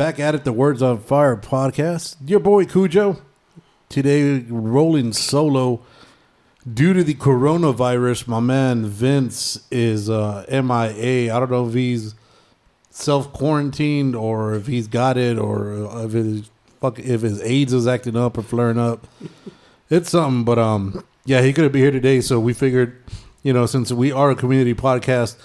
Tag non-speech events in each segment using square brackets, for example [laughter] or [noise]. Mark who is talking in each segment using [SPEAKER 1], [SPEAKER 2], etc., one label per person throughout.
[SPEAKER 1] Back at it, the Words on Fire podcast. Your boy Cujo. Today, rolling solo. Due to the coronavirus, my man Vince is uh, MIA. I don't know if he's self quarantined or if he's got it or if his fuck if his AIDS is acting up or flaring up. It's something, but um, yeah, he couldn't be here today, so we figured, you know, since we are a community podcast,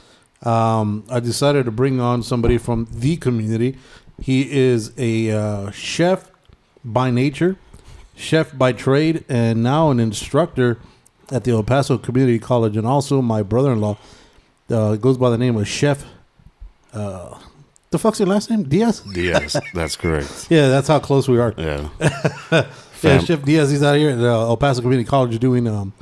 [SPEAKER 1] um, I decided to bring on somebody from the community. He is a uh, chef by nature, chef by trade, and now an instructor at the El Paso Community College, and also my brother-in-law uh, goes by the name of Chef. Uh, the fuck's your last name? Diaz.
[SPEAKER 2] Diaz, that's correct. [laughs]
[SPEAKER 1] Yeah, that's how close we are.
[SPEAKER 2] Yeah. [laughs]
[SPEAKER 1] Yeah, Chef Diaz, he's out here at uh, El Paso Community College doing um,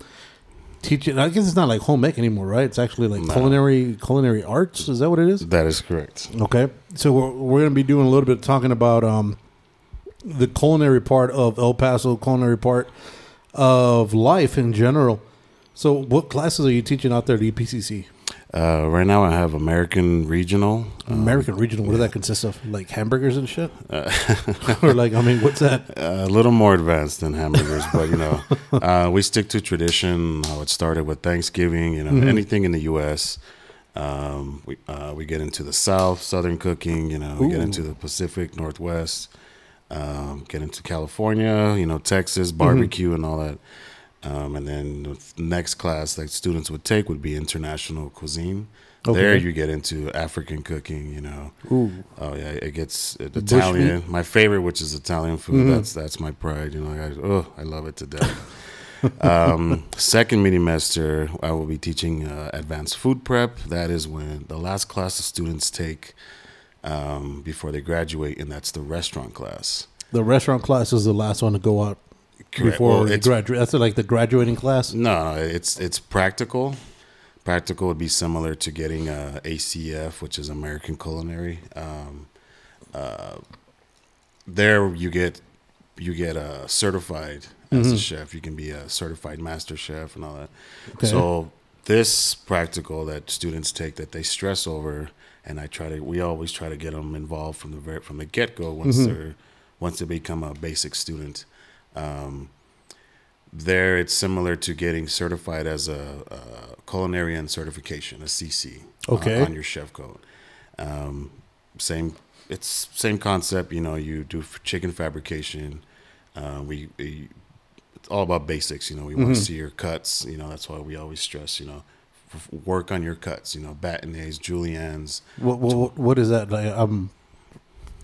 [SPEAKER 1] teaching. I guess it's not like home ec anymore, right? It's actually like
[SPEAKER 2] No.
[SPEAKER 1] culinary culinary arts. Is that what it is?
[SPEAKER 2] That is correct.
[SPEAKER 1] Okay, so we're, we're going to be doing a little bit of talking about um, the culinary part of El Paso, culinary part of life in general. So, what classes are you teaching out there at EPCC?
[SPEAKER 2] Uh, right now, I have American Regional.
[SPEAKER 1] American regional. What does that consist of? Like hamburgers and shit, [laughs] or like I mean, what's that? [laughs]
[SPEAKER 2] a little more advanced than hamburgers, but you know, [laughs] uh, we stick to tradition. How it started with Thanksgiving. You know,
[SPEAKER 1] Mm-hmm.
[SPEAKER 2] anything in the U.S. Um, we uh, we get into the South, Southern cooking. You know, we get into the Pacific Northwest. Um, get into California. You know, Texas
[SPEAKER 1] Mm-hmm.
[SPEAKER 2] barbecue and all that. Um, and then the next class that students would take would be international cuisine.
[SPEAKER 1] Okay.
[SPEAKER 2] There you get into African cooking. You know,
[SPEAKER 1] Ooh,
[SPEAKER 2] Oh yeah, it gets uh, Italian. My favorite, which is Italian food.
[SPEAKER 1] Mhm.
[SPEAKER 2] That's that's my pride. You know, I, oh, I love it to death. [laughs] um, second mini semester, I will be teaching uh, advanced food prep. That is when the last class the students take um, before they graduate, and that's the restaurant class.
[SPEAKER 1] the restaurant class is the last one to go out
[SPEAKER 2] Correct.
[SPEAKER 1] before
[SPEAKER 2] Well,
[SPEAKER 1] graduate. That's like the graduating class.
[SPEAKER 2] No, it's it's practical. Practical would be similar to getting a ACF, which is American Culinary. Um, uh, there, you get you get uh, certified as a chef. You can be a certified master chef and all that.
[SPEAKER 1] Okay.
[SPEAKER 2] So this practical that students take that they stress over, and I try to we always try to get them involved from the very from the get go once they're once they become a basic student. Um, there, it's similar to getting certified as a, a culinarian certification, a CC, uh,
[SPEAKER 1] Okay.
[SPEAKER 2] on your chef code. Um, same, it's same concept. You know, you do chicken fabrication. Uh, we, we it's all about basics. You know, we want to see your cuts. You know, that's why we always stress. You know, f- work on your cuts. You know, batonets, juliennes.
[SPEAKER 1] What, what what is that? Like, um,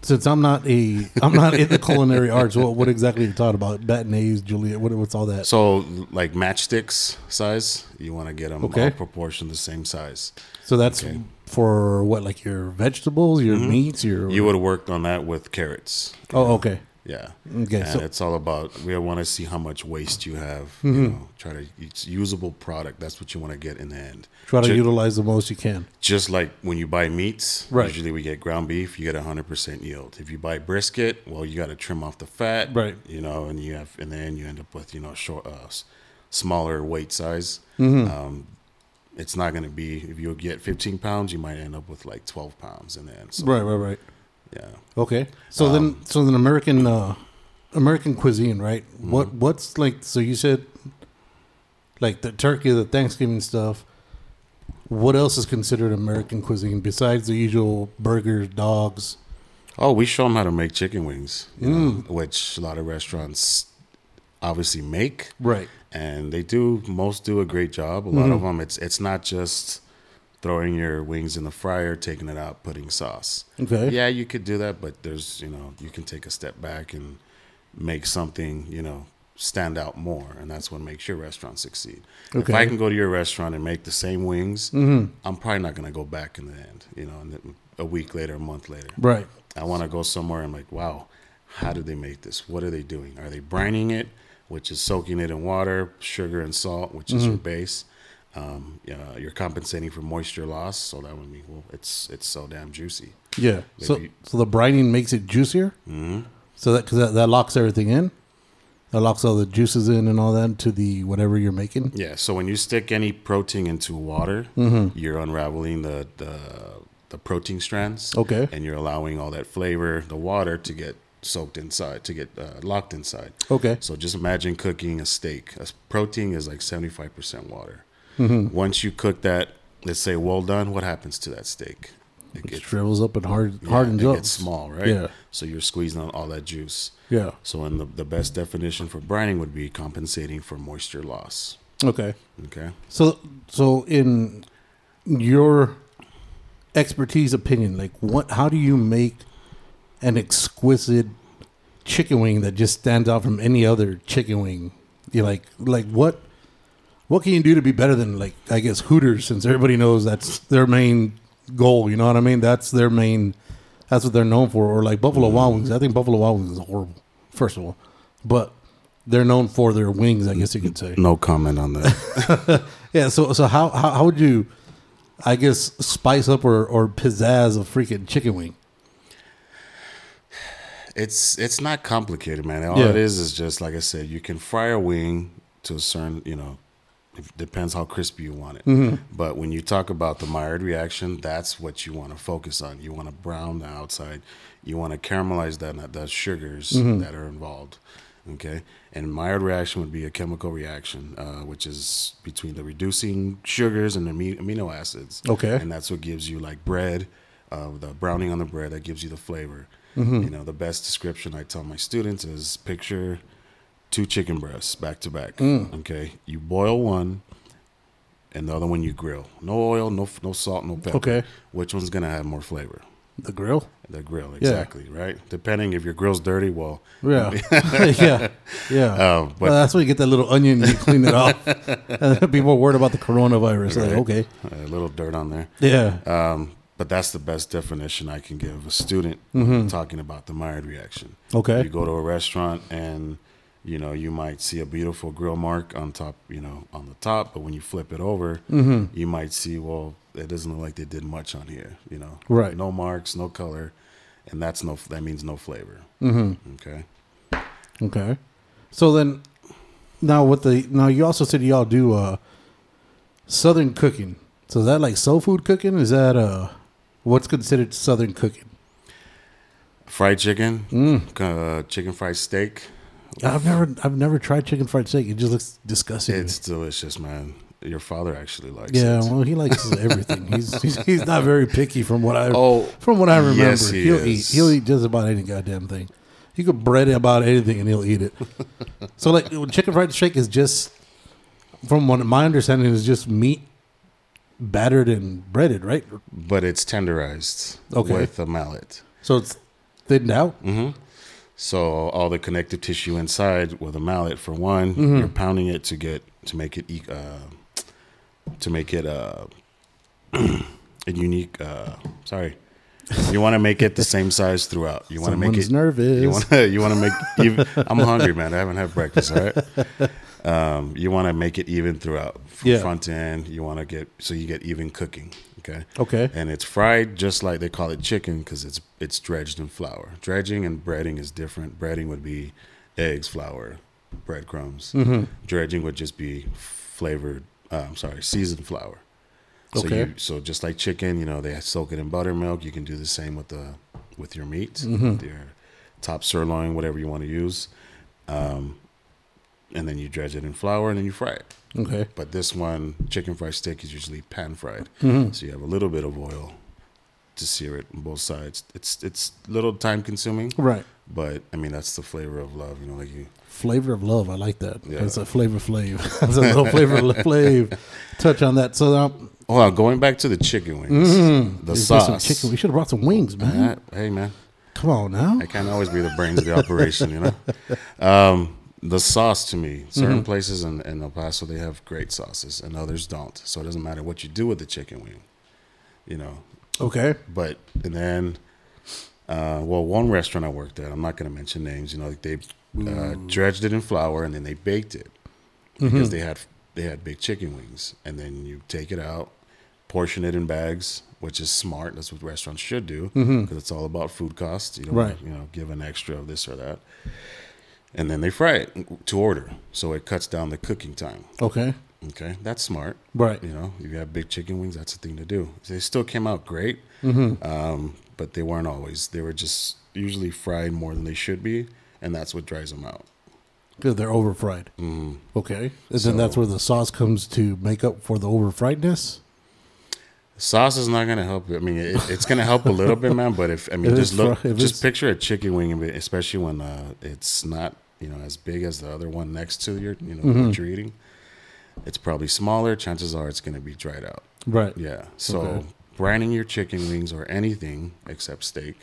[SPEAKER 1] since I'm not a I'm not in the culinary [laughs] arts. What what exactly are you talking about? Batanes, Juliet. What what's all that?
[SPEAKER 2] So, like matchsticks size, you want to get them
[SPEAKER 1] Okay.
[SPEAKER 2] all proportioned the same size.
[SPEAKER 1] So that's
[SPEAKER 2] Okay.
[SPEAKER 1] for what like your vegetables, your mm-hmm. meats, your
[SPEAKER 2] You would have worked on that with carrots.
[SPEAKER 1] Oh, okay.
[SPEAKER 2] Yeah.
[SPEAKER 1] Okay,
[SPEAKER 2] And
[SPEAKER 1] so-
[SPEAKER 2] it's all about we want to see how much waste you have. You know, try to it's usable product. That's what you want to get in the end.
[SPEAKER 1] Try to
[SPEAKER 2] Ju-
[SPEAKER 1] utilize the most you can.
[SPEAKER 2] just like when you buy meats,
[SPEAKER 1] Right.
[SPEAKER 2] usually we get ground beef, you get 100% yield. If you buy brisket, well, you got to trim off the fat,
[SPEAKER 1] Right.
[SPEAKER 2] You know, and you have, and then you end up with, you know, short, uh, smaller weight size.
[SPEAKER 1] Mm-hmm.
[SPEAKER 2] Um, it's not going to be, if you get 15 pounds, you might end up with like 12 pounds in the end. So,
[SPEAKER 1] Right, right, right.
[SPEAKER 2] Yeah.
[SPEAKER 1] Okay. So
[SPEAKER 2] Um,
[SPEAKER 1] then, so then American uh, American cuisine, right?
[SPEAKER 2] Mm-hmm.
[SPEAKER 1] What what's like? So you said like the turkey, the Thanksgiving stuff. What else is considered American cuisine besides the usual burgers, dogs?
[SPEAKER 2] Oh, we show them how to make chicken wings, you know,
[SPEAKER 1] Mm.
[SPEAKER 2] which a lot of restaurants obviously make.
[SPEAKER 1] Right.
[SPEAKER 2] and they do most do a great job. A lot
[SPEAKER 1] Mm-hmm.
[SPEAKER 2] of them, it's it's not just throwing your wings in the fryer, taking it out, putting sauce.
[SPEAKER 1] Okay.
[SPEAKER 2] Yeah, you could do that, but there's you know you can take a step back and make something you know stand out more, and that's what makes your restaurant succeed.
[SPEAKER 1] Okay.
[SPEAKER 2] If I can go to your restaurant and make the same wings,
[SPEAKER 1] Mm-hmm.
[SPEAKER 2] I'm probably not going to go back in the end. You know, and a week later, a month later.
[SPEAKER 1] Right.
[SPEAKER 2] I want to go somewhere and like, wow, how do they make this? What are they doing? Are they brining it, which is soaking it in water, sugar and salt, which is your base? Um, yeah, you're compensating for moisture loss, so that would mean well, it's it's so damn juicy.
[SPEAKER 1] Yeah. So
[SPEAKER 2] Maybe-
[SPEAKER 1] so the brining makes it juicier.
[SPEAKER 2] hmm
[SPEAKER 1] So that because that, that locks everything in. That locks all the juices in and all that to the whatever you're making.
[SPEAKER 2] Yeah. So when you stick any protein into water,
[SPEAKER 1] Mm-hmm.
[SPEAKER 2] you're unraveling the, the the protein strands.
[SPEAKER 1] Okay.
[SPEAKER 2] And you're allowing all that flavor, the water, to get soaked inside, to get uh, locked inside.
[SPEAKER 1] Okay.
[SPEAKER 2] So just imagine cooking a steak. A protein is like 75% water.
[SPEAKER 1] Mm-hmm.
[SPEAKER 2] Once you cook that, let's say well done, what happens to that steak? It
[SPEAKER 1] It
[SPEAKER 2] gets,
[SPEAKER 1] shrivels up and hard
[SPEAKER 2] yeah,
[SPEAKER 1] hardens
[SPEAKER 2] it
[SPEAKER 1] up.
[SPEAKER 2] gets small, right?
[SPEAKER 1] Yeah.
[SPEAKER 2] So you're squeezing out all that juice.
[SPEAKER 1] Yeah.
[SPEAKER 2] So in the, the best definition for brining would be compensating for moisture loss.
[SPEAKER 1] Okay.
[SPEAKER 2] Okay.
[SPEAKER 1] So so in your expertise opinion, like what how do you make an exquisite chicken wing that just stands out from any other chicken wing? You like like what what can you do to be better than like I guess Hooters since everybody knows that's their main goal, you know what I mean? That's their main that's what they're known for. Or like Buffalo mm-hmm. Wild Wings. I think Buffalo Wild Wings is horrible, first of all. But they're known for their wings, I guess you could say.
[SPEAKER 2] No comment on that. [laughs]
[SPEAKER 1] Yeah. So so how how, how would you, I guess, spice up or or pizzazz a freaking chicken wing?
[SPEAKER 2] it's it's not complicated, man. All
[SPEAKER 1] Yeah.
[SPEAKER 2] it is is just like I said, you can fry a wing to a certain, you know, it depends how crispy you want it.
[SPEAKER 1] Mm-hmm.
[SPEAKER 2] But when you talk about the Maillard reaction, that's what you want to focus on. You want to brown the outside. You want to caramelize that the sugars
[SPEAKER 1] Mm-hmm.
[SPEAKER 2] that are involved. Okay, and Maillard reaction would be a chemical reaction, uh, which is between the reducing sugars and the amino acids.
[SPEAKER 1] Okay.
[SPEAKER 2] and that's what gives you like bread, uh, the browning on the bread that gives you the flavor.
[SPEAKER 1] Mm-hmm.
[SPEAKER 2] You know, the best description I tell my students is picture two chicken breasts back to back.
[SPEAKER 1] Mm.
[SPEAKER 2] Okay, you boil one, and the other one you grill. No oil, no no salt, no pepper.
[SPEAKER 1] Okay.
[SPEAKER 2] which one's gonna have more flavor?
[SPEAKER 1] The grill.
[SPEAKER 2] The grill, exactly. Right. Depending if your grill's dirty, well,
[SPEAKER 1] Yeah. [laughs] [laughs] yeah. Yeah. [laughs]
[SPEAKER 2] um, but
[SPEAKER 1] well, that's when you get that little onion and you clean it off. people are worried about the coronavirus. Like, okay.
[SPEAKER 2] a little dirt on there.
[SPEAKER 1] Yeah.
[SPEAKER 2] Um, but that's the best definition I can give a student talking about the Maillard reaction.
[SPEAKER 1] Mm-hmm. Okay.
[SPEAKER 2] You go to a restaurant and you know you might see a beautiful grill mark on top, you know, on the top, but when you flip it over,
[SPEAKER 1] Mm-hmm.
[SPEAKER 2] you might see well, it doesn't look like they did much on here. You know,
[SPEAKER 1] Right.
[SPEAKER 2] No marks, no color, and that's no that means no flavor.
[SPEAKER 1] Mm-hmm.
[SPEAKER 2] Okay.
[SPEAKER 1] Okay. So then, now with the now you also said y'all do uh southern cooking. So is that like soul food cooking? Is that uh what's considered southern cooking?
[SPEAKER 2] Fried chicken,
[SPEAKER 1] Mm.
[SPEAKER 2] uh, chicken fried steak.
[SPEAKER 1] I've never I've never tried chicken fried steak. It just looks disgusting.
[SPEAKER 2] It's delicious, man. Your father actually likes
[SPEAKER 1] Yeah,
[SPEAKER 2] it.
[SPEAKER 1] Yeah, well, he likes [laughs] everything. He's, he's he's not very picky from what I
[SPEAKER 2] Oh,
[SPEAKER 1] from what I remember.
[SPEAKER 2] yes, he
[SPEAKER 1] will eat he'll eat just about any goddamn thing. He could bread about anything and he'll eat it. so like chicken fried steak is just from what my understanding is just meat battered and breaded, right?
[SPEAKER 2] but it's tenderized
[SPEAKER 1] Okay.
[SPEAKER 2] with a mallet.
[SPEAKER 1] So it's thinned out.
[SPEAKER 2] hmm So all the connective tissue inside with a mallet for one,
[SPEAKER 1] Mm-hmm.
[SPEAKER 2] you're pounding it to get to make it uh, to make it uh, [clears throat] a unique. Uh, sorry, you want to make it the same size throughout. You want to make it
[SPEAKER 1] nervous.
[SPEAKER 2] You want to you want to make [laughs] even. I'm hungry, man. I haven't had breakfast. All right. Um, you want to make it even throughout from
[SPEAKER 1] Yeah.
[SPEAKER 2] front end. You want to get so you get even cooking. Okay.
[SPEAKER 1] Okay.
[SPEAKER 2] And it's fried just like they call it chicken because it's it's dredged in flour. Dredging and breading is different. Breading would be eggs, flour, breadcrumbs.
[SPEAKER 1] Mm-hmm.
[SPEAKER 2] Dredging would just be flavored. Uh, I'm sorry, seasoned flour. So
[SPEAKER 1] Okay.
[SPEAKER 2] you so just like chicken, you know, they soak it in buttermilk. You can do the same with the with your meat,
[SPEAKER 1] Mm-hmm.
[SPEAKER 2] with your top sirloin, whatever you want to use. Um, and then you dredge it in flour and then you fry it.
[SPEAKER 1] Okay.
[SPEAKER 2] But this one, chicken fried steak, is usually pan fried.
[SPEAKER 1] Mhm.
[SPEAKER 2] So you have a little bit of oil to sear it on both sides. It's it's a little time consuming,
[SPEAKER 1] Right.
[SPEAKER 2] but I mean that's the flavor of love. You know, like you.
[SPEAKER 1] Flavor of love. I like that.
[SPEAKER 2] Yeah.
[SPEAKER 1] That's a flavor flav. [laughs] That's a little flavor [laughs] flav. Touch on that. So um,
[SPEAKER 2] Hold on, going back to the chicken wings,
[SPEAKER 1] mm,
[SPEAKER 2] the
[SPEAKER 1] let's get some
[SPEAKER 2] sauce.
[SPEAKER 1] chicken. We should have brought some wings, man.
[SPEAKER 2] Hey man,
[SPEAKER 1] Come on now.
[SPEAKER 2] I can't always be the brains of the operation, you know. [laughs] Um, the sauce to me, certain
[SPEAKER 1] Mm-hmm.
[SPEAKER 2] places in, in El Paso they have great sauces, and others don't. So it doesn't matter what you do with the chicken wing. You know,
[SPEAKER 1] Okay.
[SPEAKER 2] But and then, uh, well, one restaurant I worked at, I'm not going to mention names. You know, like they uh, dredged it in flour and then they baked it because they had they had big chicken wings, and then you take it out, portion it in bags, which is smart. That's what restaurants should do because it's all about food costs. You don't
[SPEAKER 1] Right.
[SPEAKER 2] you know give an extra of this or that, and then they fry it to order, so it cuts down the cooking time.
[SPEAKER 1] Okay.
[SPEAKER 2] Okay, that's smart.
[SPEAKER 1] Right.
[SPEAKER 2] You know, if you have big chicken wings, that's the thing to do. They still came out great,
[SPEAKER 1] Mm-hmm.
[SPEAKER 2] um, but they weren't always. They were just usually fried more than they should be, and that's what dries them out.
[SPEAKER 1] Because they're over fried.
[SPEAKER 2] Mm.
[SPEAKER 1] Okay. And
[SPEAKER 2] So-
[SPEAKER 1] then that's where the sauce comes to make up for the over friedness.
[SPEAKER 2] Sauce is not gonna help. I mean, it, it's gonna help a little bit, man. But if I mean, just look,
[SPEAKER 1] fr-
[SPEAKER 2] just picture a chicken wing, especially when uh, it's not you know as big as the other one next to your you know
[SPEAKER 1] Mm-hmm.
[SPEAKER 2] what you're eating. It's probably smaller. Chances are it's gonna be dried out.
[SPEAKER 1] Right.
[SPEAKER 2] Yeah. So
[SPEAKER 1] Okay.
[SPEAKER 2] brining your chicken wings or anything except steak,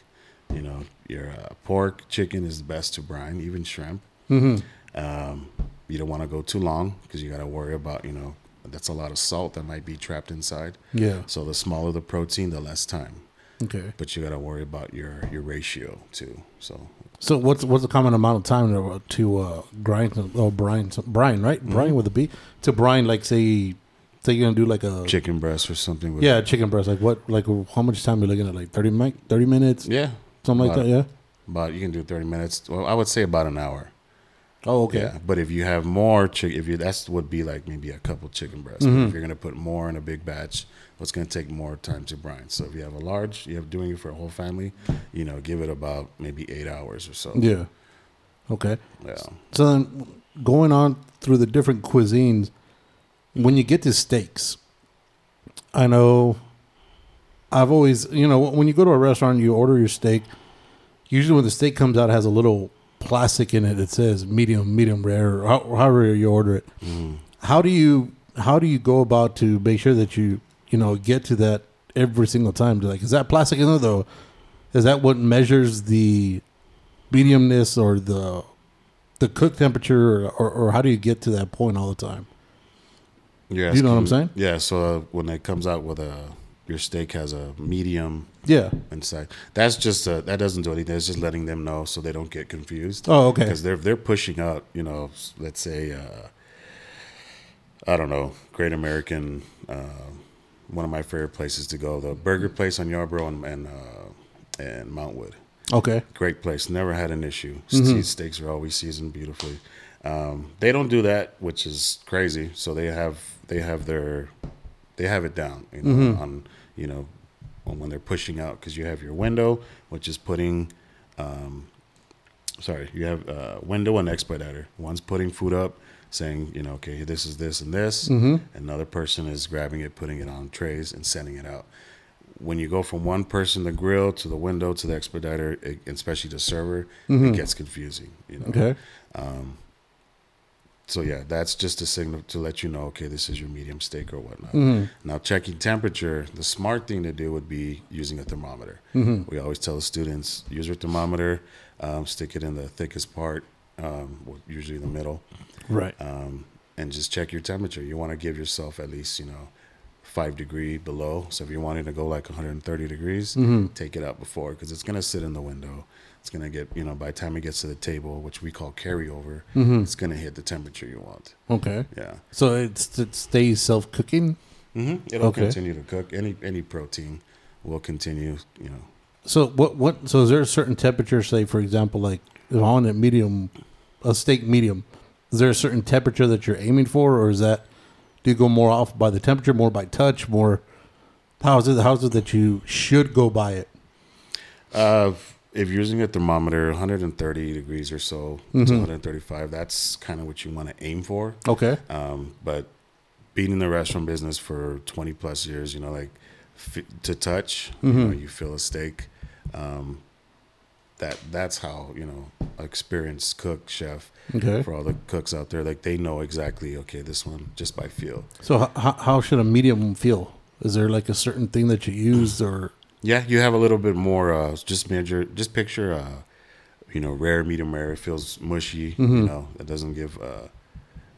[SPEAKER 2] you know, your uh, pork, chicken is the best to brine, even shrimp.
[SPEAKER 1] Mm-hmm.
[SPEAKER 2] Um, you don't want to go too long because you got to worry about, you know, that's a lot of salt that might be trapped inside.
[SPEAKER 1] Yeah.
[SPEAKER 2] So the smaller the protein, the less time.
[SPEAKER 1] Okay.
[SPEAKER 2] But you got to worry about your your ratio too. So
[SPEAKER 1] So what's what's the common amount of time to, to uh, grind? Oh, brine, brine, right?
[SPEAKER 2] Mm-hmm.
[SPEAKER 1] Brine with a B to brine. Like say, say you're gonna do like a
[SPEAKER 2] chicken breast or something. With,
[SPEAKER 1] yeah chicken breast. Like what? Like how much time are you looking at? Like thirty mi- thirty minutes,
[SPEAKER 2] Yeah.
[SPEAKER 1] something like that. Yeah.
[SPEAKER 2] But you can do 30 minutes. Well, I would say about an hour.
[SPEAKER 1] Oh, okay.
[SPEAKER 2] Yeah, but if you have more chicken, if you that's would be like maybe a couple chicken breasts.
[SPEAKER 1] Mm-hmm.
[SPEAKER 2] if you're gonna put more in a big batch, it's gonna take more time to brine. So if you have a large, you have doing it for a whole family, you know, give it about maybe eight hours or so.
[SPEAKER 1] Yeah. Okay.
[SPEAKER 2] Yeah.
[SPEAKER 1] So then, going on through the different cuisines, when you get to steaks, I know I've always, you know, when you go to a restaurant, you order your steak. Usually, when the steak comes out, it has a little plastic in it that says medium, medium rare, or how- however you order it. How do you how do you go about to make sure that you you know get to that every single time? Like, is that plastic in there though? Is that what measures the mediumness or the the cook temperature, or, or how do you get to that point all the time?
[SPEAKER 2] Yeah.
[SPEAKER 1] You know what I'm saying?
[SPEAKER 2] Yeah. So uh, when it comes out with a your steak has a medium
[SPEAKER 1] Yeah.
[SPEAKER 2] inside, that's just a, that doesn't do anything. It's just letting them know so they don't get confused.
[SPEAKER 1] Oh, okay.
[SPEAKER 2] because they're they're pushing out. You know, let's say uh, I don't know, Great American. Uh, one of my favorite places to go, the burger place on Yarbrough and and, uh, and Montwood.
[SPEAKER 1] Okay.
[SPEAKER 2] Great place. Never had an issue.
[SPEAKER 1] Mm-hmm.
[SPEAKER 2] Steaks are always seasoned beautifully. Um, they don't do that, which is crazy. So they have they have their they have it down. You know,
[SPEAKER 1] Mm-hmm.
[SPEAKER 2] on you know when when they're pushing out because you have your window, which is putting. Um, sorry, you have uh, window and expediter. One's putting food up, saying, you know, okay, this is this and this.
[SPEAKER 1] Mm-hmm.
[SPEAKER 2] Another person is grabbing it, putting it on trays, and sending it out. When you go from one person, the grill, to the window, to the expediter, it, especially the server, it gets confusing. You know.
[SPEAKER 1] Okay.
[SPEAKER 2] So yeah, that's just a signal to let you know, okay, this is your medium steak or whatnot.
[SPEAKER 1] Mm-hmm.
[SPEAKER 2] Now checking temperature, the smart thing to do would be using a thermometer.
[SPEAKER 1] Mm-hmm.
[SPEAKER 2] We always tell the students use your thermometer, um, stick it in the thickest part, um, usually the middle,
[SPEAKER 1] Right.
[SPEAKER 2] um, and just check your temperature. You want to give yourself at least you know five degree below. So if you're wanting to go like 130 degrees,
[SPEAKER 1] Mm-hmm.
[SPEAKER 2] take it out before because it's gonna sit in the window. It's gonna get you know by the time it gets to the table, which we call carryover,
[SPEAKER 1] Mm-hmm.
[SPEAKER 2] it's gonna hit the temperature you want.
[SPEAKER 1] Okay.
[SPEAKER 2] Yeah.
[SPEAKER 1] So it's it stays self cooking.
[SPEAKER 2] Mm-hmm. It'll
[SPEAKER 1] Okay.
[SPEAKER 2] continue to cook. Any any protein will continue. You know.
[SPEAKER 1] So what what? So is there a certain temperature? Say for example, like if I want a medium, a steak medium. Is there a certain temperature that you're aiming for, or is that do you go more off by the temperature, more by touch, more? How is it? How is it that you should go by it?
[SPEAKER 2] Uh, if you're using a thermometer, 130 degrees or so to 135, that's kind of what you want to aim for.
[SPEAKER 1] Okay.
[SPEAKER 2] Um, but being in the restaurant business for 20 plus years, you know, like f- to touch, you know, you feel a steak. Um, that that's how you know experienced cook chef
[SPEAKER 1] Okay.
[SPEAKER 2] for all the cooks out there like they know exactly okay this one just by feel
[SPEAKER 1] So h- how how should a medium feel? Is there like a certain thing that you [clears throat] use, or
[SPEAKER 2] Yeah, you have a little bit more. Uh, just measure, just picture, uh, you know, rare, medium rare. It feels mushy. You know, it doesn't give. Uh,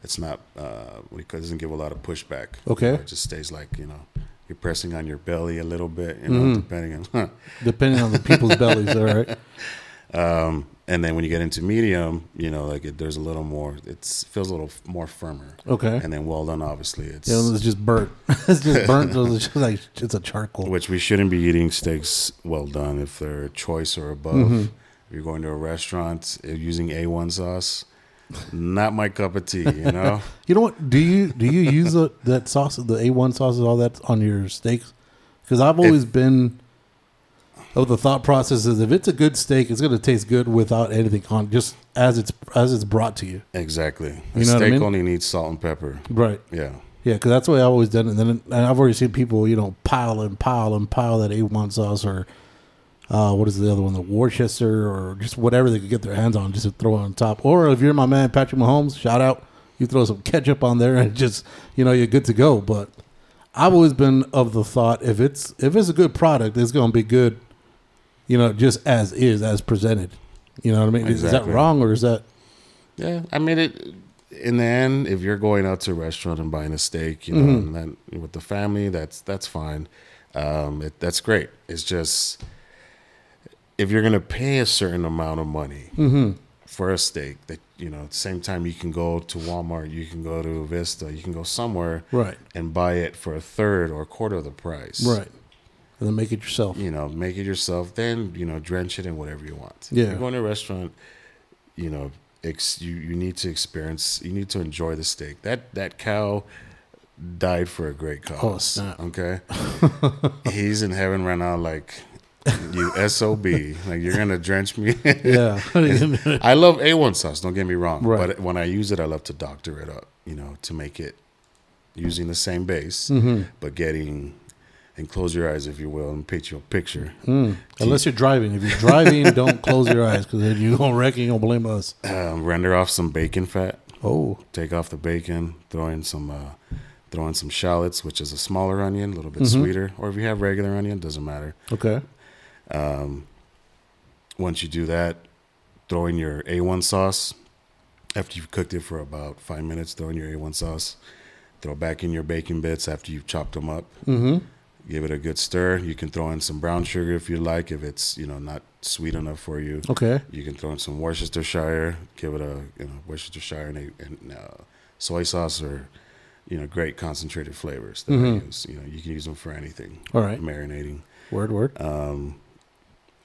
[SPEAKER 2] it's not. Uh, it doesn't give a lot of pushback.
[SPEAKER 1] Okay.
[SPEAKER 2] It just stays like you know, you're pressing on your belly a little bit, you know, depending on. [laughs]
[SPEAKER 1] Depending on the people's bellies, all right. [laughs]
[SPEAKER 2] Um, and then when you get into medium, you know, like it, there's a little more. It's feels a little f- more firmer.
[SPEAKER 1] Okay.
[SPEAKER 2] And then well done, obviously, it's
[SPEAKER 1] Yeah, [laughs] it's just burnt. it's just burnt. so it's just like it's a charcoal.
[SPEAKER 2] which we shouldn't be eating steaks well done if they're choice or above.
[SPEAKER 1] Mm-hmm.
[SPEAKER 2] If you're going to a restaurant using A1 sauce, not my cup of tea. You know, [laughs]
[SPEAKER 1] You know what? Do you do you use the, that sauce, the A one sauces, all that on your steaks? Because I've always been of the thought process is if it's a good steak, it's going to taste good without anything on, just as it's as it's brought to you.
[SPEAKER 2] exactly.
[SPEAKER 1] You know what I
[SPEAKER 2] steak
[SPEAKER 1] mean?
[SPEAKER 2] only needs salt and pepper.
[SPEAKER 1] Right.
[SPEAKER 2] Yeah,
[SPEAKER 1] Yeah, because that's the way I've always done it. And then and I've already seen people, you know, pile and pile and pile that A1 sauce or uh, what is the other one, the Worcester or just whatever they could get their hands on, just to throw it on top. Or if you're my man Patrick Mahomes, shout out, you throw some ketchup on there and [laughs] just you know you're good to go. But I've always been of the thought if it's if it's a good product, it's going to be good, you know, just as is, as presented. You know what I mean? Is that wrong or is that?
[SPEAKER 2] yeah. I mean, it. In the end, if you're going out to a restaurant and buying a steak, you know,
[SPEAKER 1] Mm-hmm.
[SPEAKER 2] and then with the family, that's that's fine. Um, it, that's great. It's just if you're gonna pay a certain amount of money
[SPEAKER 1] Mm-hmm.
[SPEAKER 2] for a steak, that you know, at the same time you can go to Walmart, you can go to Vista, you can go somewhere
[SPEAKER 1] Right.
[SPEAKER 2] and buy it for a third or a quarter of the price.
[SPEAKER 1] Right. And then make it yourself.
[SPEAKER 2] You know, make it yourself. Then you know, drench it in whatever you want. If
[SPEAKER 1] Yeah.
[SPEAKER 2] you're going to a restaurant, you know, ex- you you need to experience. You need to enjoy the steak. That that cow died for a great cause.
[SPEAKER 1] Oh, snap.
[SPEAKER 2] Okay, [laughs] he's in heaven right now. Like you sob. Like you're gonna drench me. [laughs]
[SPEAKER 1] Yeah. [laughs]
[SPEAKER 2] I love A1 sauce. Don't get me wrong,
[SPEAKER 1] Right.
[SPEAKER 2] but when I use it, I love to doctor it up. You know, to make it using the same base,
[SPEAKER 1] Mm-hmm.
[SPEAKER 2] but getting and close your eyes if you will and paint you a picture.
[SPEAKER 1] Mm. Unless you're driving. If you're driving, [laughs] don't close your eyes because then you're going to wreck and you're going to blame us.
[SPEAKER 2] Um, render off some bacon fat.
[SPEAKER 1] Oh,
[SPEAKER 2] Take off the bacon. Throw in some. Uh, throw in some shallots, which is a smaller onion, a little bit
[SPEAKER 1] Mm-hmm.
[SPEAKER 2] sweeter. Or if you have regular onion, doesn't matter.
[SPEAKER 1] okay.
[SPEAKER 2] Um, once you do that, throw in your A1 sauce. After you've cooked it for about five minutes, throw in your A1 sauce. Throw back in your bacon bits after you've chopped them up.
[SPEAKER 1] Mm-hmm.
[SPEAKER 2] Give it a good stir. You can throw in some brown sugar if you like, if it's you know not sweet enough for you.
[SPEAKER 1] Okay.
[SPEAKER 2] You can throw in some Worcestershire. Give it a you know Worcestershire and, a, and uh, soy sauce or you know great concentrated flavors that I
[SPEAKER 1] Mhm.
[SPEAKER 2] use. You know you can use them for anything.
[SPEAKER 1] All right.
[SPEAKER 2] Marinating
[SPEAKER 1] Word, word.
[SPEAKER 2] um,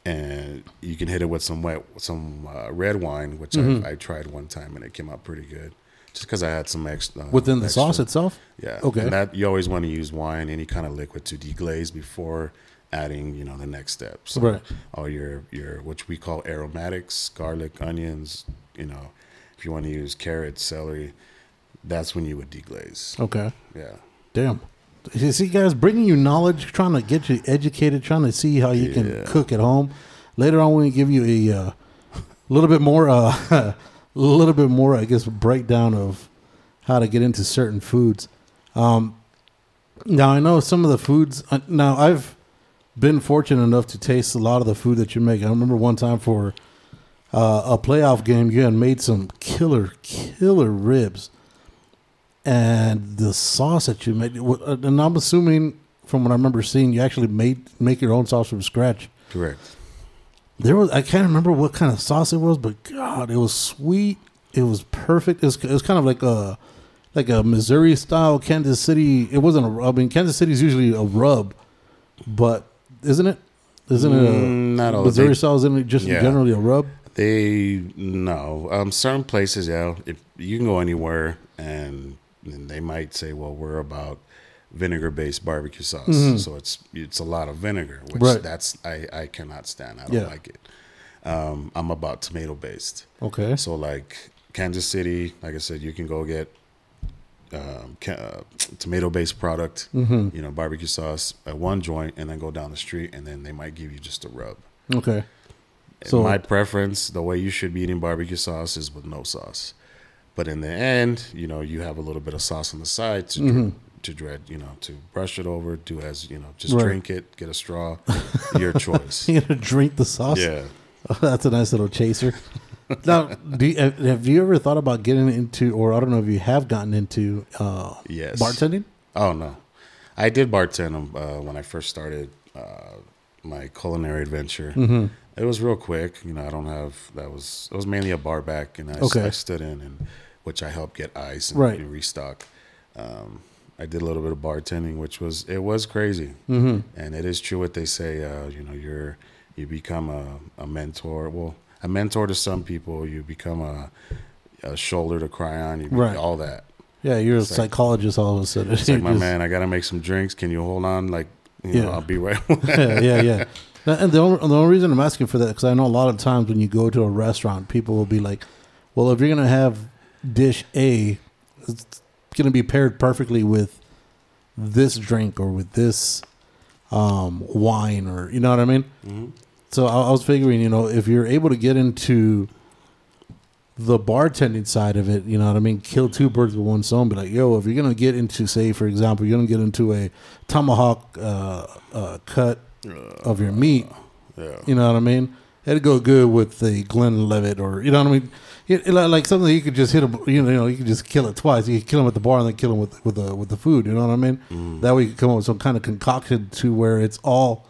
[SPEAKER 2] and you can hit it with some wet, some uh, red wine, which
[SPEAKER 1] Mhm.
[SPEAKER 2] I, I tried one time and it came out pretty good. Just because I had some extra
[SPEAKER 1] Within the
[SPEAKER 2] extra.
[SPEAKER 1] sauce itself?
[SPEAKER 2] Yeah.
[SPEAKER 1] Okay.
[SPEAKER 2] And that you always want to use wine, any kind of liquid, to deglaze before adding, you know, the next step. So
[SPEAKER 1] Right.
[SPEAKER 2] all your your which we call aromatics, garlic, onions. You know, if you want to use carrots, celery, that's when you would deglaze.
[SPEAKER 1] Okay.
[SPEAKER 2] Yeah.
[SPEAKER 1] Damn. You see, guys, bringing you knowledge, trying to get you educated, trying to see how you can cook at home. Later on, we give you a uh, little bit more, uh, [laughs] little bit more, I guess, breakdown of how to get into certain foods. Um, now, I know some of the foods. Uh, now, I've been fortunate enough to taste a lot of the food that you make. I remember one time for uh, a playoff game, you had made some killer, killer ribs and the sauce that you made. uh, And I'm assuming, from what I remember seeing, you actually made make your own sauce from scratch.
[SPEAKER 2] Correct.
[SPEAKER 1] There was I can't remember what kind of sauce it was, but God, it was sweet. It was perfect. It was, it was kind of like a like a Missouri style Kansas City. It wasn't a rub. I mean, Kansas City is usually a rub, but isn't it? Isn't it a
[SPEAKER 2] Mm, not all.
[SPEAKER 1] Missouri
[SPEAKER 2] They-
[SPEAKER 1] style? Isn't it just
[SPEAKER 2] Yeah.
[SPEAKER 1] generally a rub?
[SPEAKER 2] They no. Um, certain places, yeah. If you can go anywhere, and, and they might say, "Well, we're about vinegar-based barbecue sauce,"
[SPEAKER 1] Mhm.
[SPEAKER 2] so it's it's a lot of vinegar, which
[SPEAKER 1] Right.
[SPEAKER 2] that's I I cannot stand. I don't
[SPEAKER 1] Yeah.
[SPEAKER 2] like it. Um, I'm about tomato-based.
[SPEAKER 1] Okay.
[SPEAKER 2] So like Kansas City, like I said, you can go get um, ca- uh, tomato-based product,
[SPEAKER 1] hmm
[SPEAKER 2] you know, barbecue sauce at one joint, and then go down the street, and then they might give you just a rub.
[SPEAKER 1] Okay.
[SPEAKER 2] So my preference, the way you should be eating barbecue sauce is with no sauce. But in the end, you know, you have a little bit of sauce on the side to
[SPEAKER 1] Mhm.
[SPEAKER 2] To dread, you know, to brush it over, do as you know, just
[SPEAKER 1] Right.
[SPEAKER 2] drink it, get a straw, [laughs] your choice.
[SPEAKER 1] You gonna drink the sauce?
[SPEAKER 2] yeah, [laughs]
[SPEAKER 1] That's a nice little chaser. now, do you, have- have you ever thought about getting into, or I don't know if you have gotten into uh,
[SPEAKER 2] yes.
[SPEAKER 1] bartending?
[SPEAKER 2] Oh no, I did bartend uh, when I first started uh, my culinary adventure.
[SPEAKER 1] Mm-hmm.
[SPEAKER 2] It was real quick. You know, I don't have that was it was mainly a bar back, and I,
[SPEAKER 1] Okay.
[SPEAKER 2] I stood in and which I helped get ice and,
[SPEAKER 1] Right.
[SPEAKER 2] and restock. Um, I did a little bit of bartending, which was it was crazy,
[SPEAKER 1] Mm-hmm.
[SPEAKER 2] and it is true what they say. Uh, you know, you're you become a, a mentor. Well, a mentor to some people. You become a, a shoulder to cry on. You
[SPEAKER 1] Right.
[SPEAKER 2] all that.
[SPEAKER 1] Yeah, you're a
[SPEAKER 2] like-
[SPEAKER 1] psychologist all of a sudden.
[SPEAKER 2] It's like, [laughs] my
[SPEAKER 1] Just-
[SPEAKER 2] man, I gotta make some drinks. Can you hold on? Like, you know, I'll be right. [laughs] [laughs]
[SPEAKER 1] yeah, yeah, yeah. And the only, the only reason I'm asking for that because I know a lot of times when you go to a restaurant, people will be like, "Well, if you're gonna have dish A, it's gonna be paired perfectly with this drink or with this um, wine, or you know what I mean."
[SPEAKER 2] Mhm.
[SPEAKER 1] So I, I was figuring, you know, if you're able to get into the bartending side of it, you know what I mean, kill two birds with one stone. Be like, yo, if you're gonna get into, say, for example, you're gonna get into a tomahawk uh, uh, cut of your meat,
[SPEAKER 2] Yeah.
[SPEAKER 1] you know what I mean? It'd go good with the Glenlivet, or you know what I mean. It, it- like something you could just hit him, you know, you know, you could just kill it twice. You could kill him at the bar and then kill him with with the with the food. You know what I mean?
[SPEAKER 2] Mm.
[SPEAKER 1] That way you could come up with some kind of concoction to where it's all.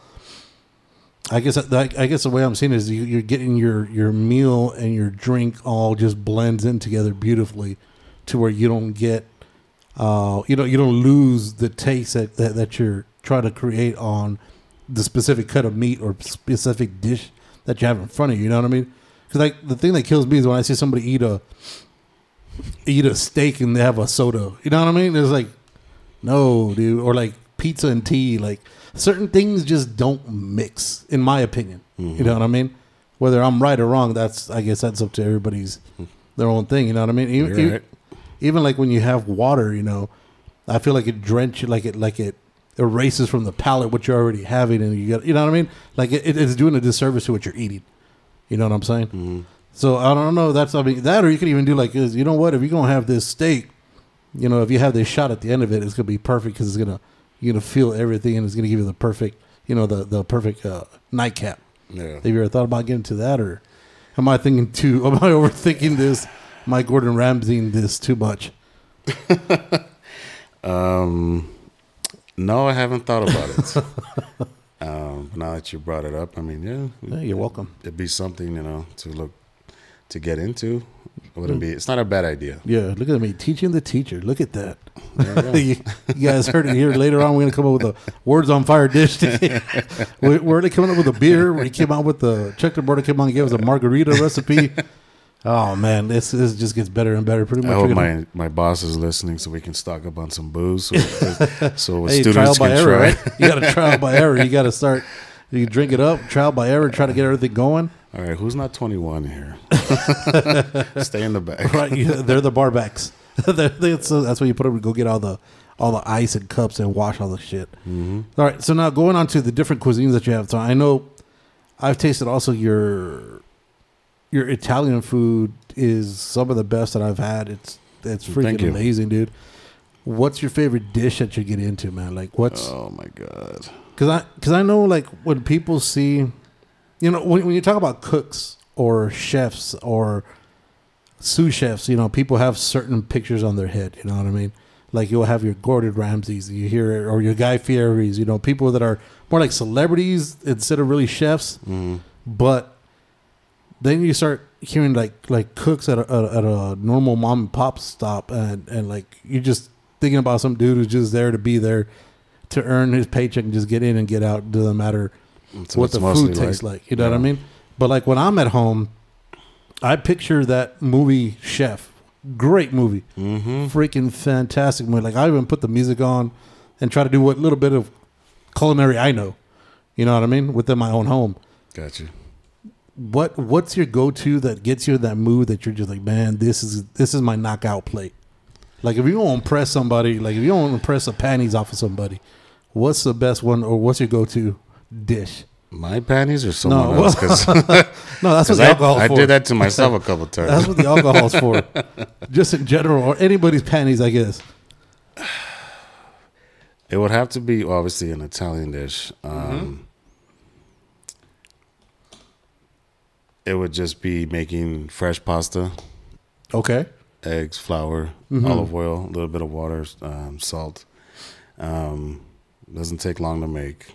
[SPEAKER 1] I guess I guess the way I'm seeing it is you, you're getting your your meal and your drink all just blends in together beautifully, to where you don't get, uh, you know, you don't lose the taste that, that that you're trying to create on the specific cut of meat or specific dish that you have in front of you. You know what I mean? Because like the thing that kills me is when I see somebody eat a eat a steak and they have a soda. You know what I mean? It's like, no, dude. Or like pizza and tea. Like certain things just don't mix, in my opinion. You mm-hmm. know what I mean? Whether I'm right or wrong, that's I guess that's up to everybody's [laughs] their own thing. You know what I mean? Even,
[SPEAKER 2] You're
[SPEAKER 1] even, even like when you have water, you know, I feel like it drench like it like it erases from the palate what you're already having, and you got you know what I mean? Like it, it's doing a disservice to what you're eating. You know what I'm saying?
[SPEAKER 2] Mm-hmm.
[SPEAKER 1] So I don't know. That's I mean that, or you could even do like is you know what? If you're gonna have this steak, you know, if you have this shot at the end of it, it's gonna be perfect because it's gonna you're gonna feel everything and it's gonna give you the perfect, you know, the the perfect uh, nightcap.
[SPEAKER 2] Yeah.
[SPEAKER 1] Have you ever thought about getting to that, or am I thinking too? [laughs] Am I overthinking this? Am I Gordon Ramsaying this too much? [laughs]
[SPEAKER 2] Um, no, I haven't thought about it. [laughs] um, but now that you brought it up, I mean, yeah,
[SPEAKER 1] Yeah, you're welcome.
[SPEAKER 2] it'd be something you know to look to get into. It wouldn't be. It's not a bad idea.
[SPEAKER 1] Yeah, look at me teaching the teacher. Look at that. [laughs]
[SPEAKER 2] You
[SPEAKER 1] you, guys heard it here. Later on, we're gonna come up with a words on fire dish. [laughs] we're we're already coming up with a beer. We came out with the checkerboard. Came out and gave us a margarita recipe. Oh man, this this just gets better and better. Pretty much.
[SPEAKER 2] I
[SPEAKER 1] hope gonna-
[SPEAKER 2] my, my boss is listening so we can stock up on some booze so, [laughs] so
[SPEAKER 1] hey,
[SPEAKER 2] students
[SPEAKER 1] by
[SPEAKER 2] can
[SPEAKER 1] error,
[SPEAKER 2] try.
[SPEAKER 1] right? You got to trial by [laughs] error. You got to start. You drink it up, trial by error, try to get everything going.
[SPEAKER 2] All right, who's not 21 here? [laughs] Stay in the back.
[SPEAKER 1] Right, yeah, they're the barbacks. They're- that's, that's where you put them go get all the all the ice and cups and wash all the shit.
[SPEAKER 2] hmm
[SPEAKER 1] All right, so now going on to the different cuisines that you have. So I know I've tasted also your your Italian food is some of the best that I've had. It's it's freaking amazing, dude. What's your favorite dish that you get into, man? Like what's
[SPEAKER 2] Oh my god.
[SPEAKER 1] because I because I know like when people see, you know, when when you talk about cooks or chefs or sous chefs, you know, people have certain pictures on their head. You know what I mean? Like you'll have your Gordon Ramsays, you hear it, or your Guy Fieri's. You know, people that are more like celebrities instead of really chefs.
[SPEAKER 2] hmm
[SPEAKER 1] But then you start hearing like like cooks at a, at a, at a normal mom and pop stop, and and like you're just thinking about some dude who's just there to be there to earn his paycheck and just get in and get out. Doesn't matter
[SPEAKER 2] That's
[SPEAKER 1] what the food tastes like. You know what I mean? But like when I'm at home, I picture that movie Chef. Great movie,
[SPEAKER 2] Mm-hmm.
[SPEAKER 1] freaking fantastic movie. Like I even put the music on and try to do what little bit of culinary I know. You know what I mean? Within my own home
[SPEAKER 2] Gotcha.
[SPEAKER 1] What what's your go to that gets you in that mood that you're just like, man, this is this is my knockout plate. Like if you want to impress somebody, like if you want to impress the panties off of somebody, what's the best one or what's your go to dish?
[SPEAKER 2] My panties or someone
[SPEAKER 1] No,
[SPEAKER 2] else? Because [laughs]
[SPEAKER 1] No, that's what the [laughs]
[SPEAKER 2] I, I did that to myself a couple [laughs] times.
[SPEAKER 1] That's what the alcohol's for. Just in general, or anybody's panties, I guess.
[SPEAKER 2] It would have to be obviously an Italian dish. Um,
[SPEAKER 1] Mm-hmm.
[SPEAKER 2] It would just be making fresh pasta,
[SPEAKER 1] Okay.
[SPEAKER 2] eggs, flour,
[SPEAKER 1] Mhm.
[SPEAKER 2] olive oil, a little bit of water, um, salt. Um, Doesn't take long to make.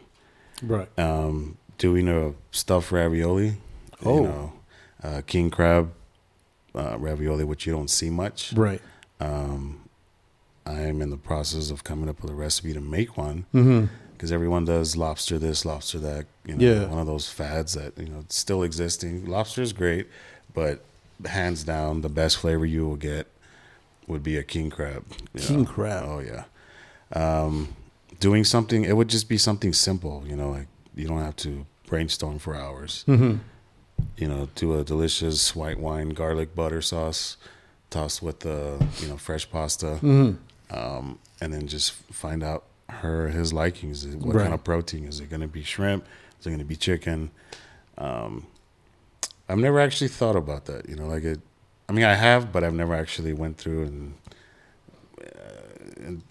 [SPEAKER 1] Right.
[SPEAKER 2] Um, doing a stuffed ravioli.
[SPEAKER 1] Oh.
[SPEAKER 2] You know, uh, king crab uh, ravioli, which you don't see much.
[SPEAKER 1] Right.
[SPEAKER 2] Um, I am in the process of coming up with a recipe to make one
[SPEAKER 1] Mm-hmm.
[SPEAKER 2] Because everyone does lobster this, lobster that. You know,
[SPEAKER 1] Yeah.
[SPEAKER 2] one of those fads that you know it's still existing. Lobster is great, but hands down, the best flavor you will get would be a king crab.
[SPEAKER 1] King
[SPEAKER 2] know.
[SPEAKER 1] crab.
[SPEAKER 2] Oh yeah. Um, doing something, it would just be something simple. You know, like you don't have to brainstorm for hours.
[SPEAKER 1] Mm-hmm.
[SPEAKER 2] You know, do a delicious white wine garlic butter sauce, tossed with the you know fresh pasta
[SPEAKER 1] Mm-hmm.
[SPEAKER 2] um, and then just find out her his likings. What
[SPEAKER 1] Right.
[SPEAKER 2] kind of protein is it going to be? Shrimp? Is it going to be chicken? Um, I've never actually thought about that. You know, like it. I mean, I have, but I've never actually went through and. Uh, and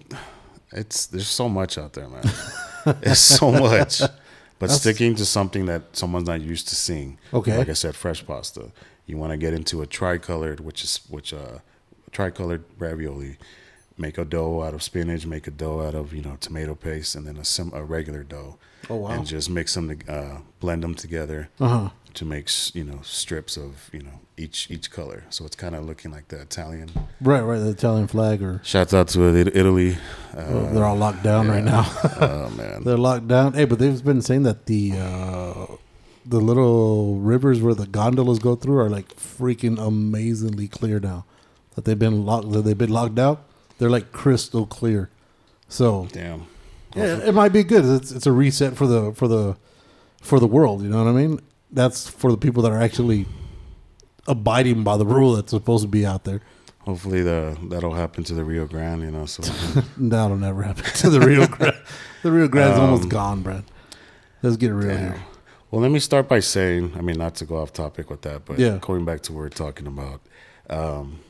[SPEAKER 2] it's there's so much out there, man. [laughs] It's so much. But
[SPEAKER 1] That's-
[SPEAKER 2] sticking to something that someone's not used to seeing.
[SPEAKER 1] Okay.
[SPEAKER 2] Like I said, fresh pasta. You want to get into a tricolored, which is which uh tricolored ravioli. Make a dough out of spinach. Make a dough out of you know tomato paste, and then a sim a regular dough.
[SPEAKER 1] Oh, wow.
[SPEAKER 2] And just mix them, to, uh, blend them together
[SPEAKER 1] Uh huh.
[SPEAKER 2] to make you know strips of you know each each color. So it's kind of looking like the Italian.
[SPEAKER 1] Right. Right. The Italian flag, or
[SPEAKER 2] Shouts out to Italy. Uh,
[SPEAKER 1] oh, they're all locked down right now. [laughs]
[SPEAKER 2] oh man.
[SPEAKER 1] they're locked down. Hey, but they've been saying that the uh, the little rivers where the gondolas go through are like freaking amazingly clear now. That they've been locked. That they've been locked out. They're like crystal clear. So
[SPEAKER 2] Damn.
[SPEAKER 1] Yeah, it might be good. It's it's a reset for the for the for the world. You know what I mean? That's for the people that are actually abiding by the rule that's supposed to be out there.
[SPEAKER 2] Hopefully the that'll happen to the Rio Grande. You know, so [laughs]
[SPEAKER 1] That'll never happen to the Rio Grande. [laughs] The Rio Grande's almost
[SPEAKER 2] Um,
[SPEAKER 1] gone, Brad. Let's get real
[SPEAKER 2] Damn.
[SPEAKER 1] here.
[SPEAKER 2] Well, let me start by saying, I mean, not to go off topic with that, but
[SPEAKER 1] Yeah.
[SPEAKER 2] going back to what we're talking about, um,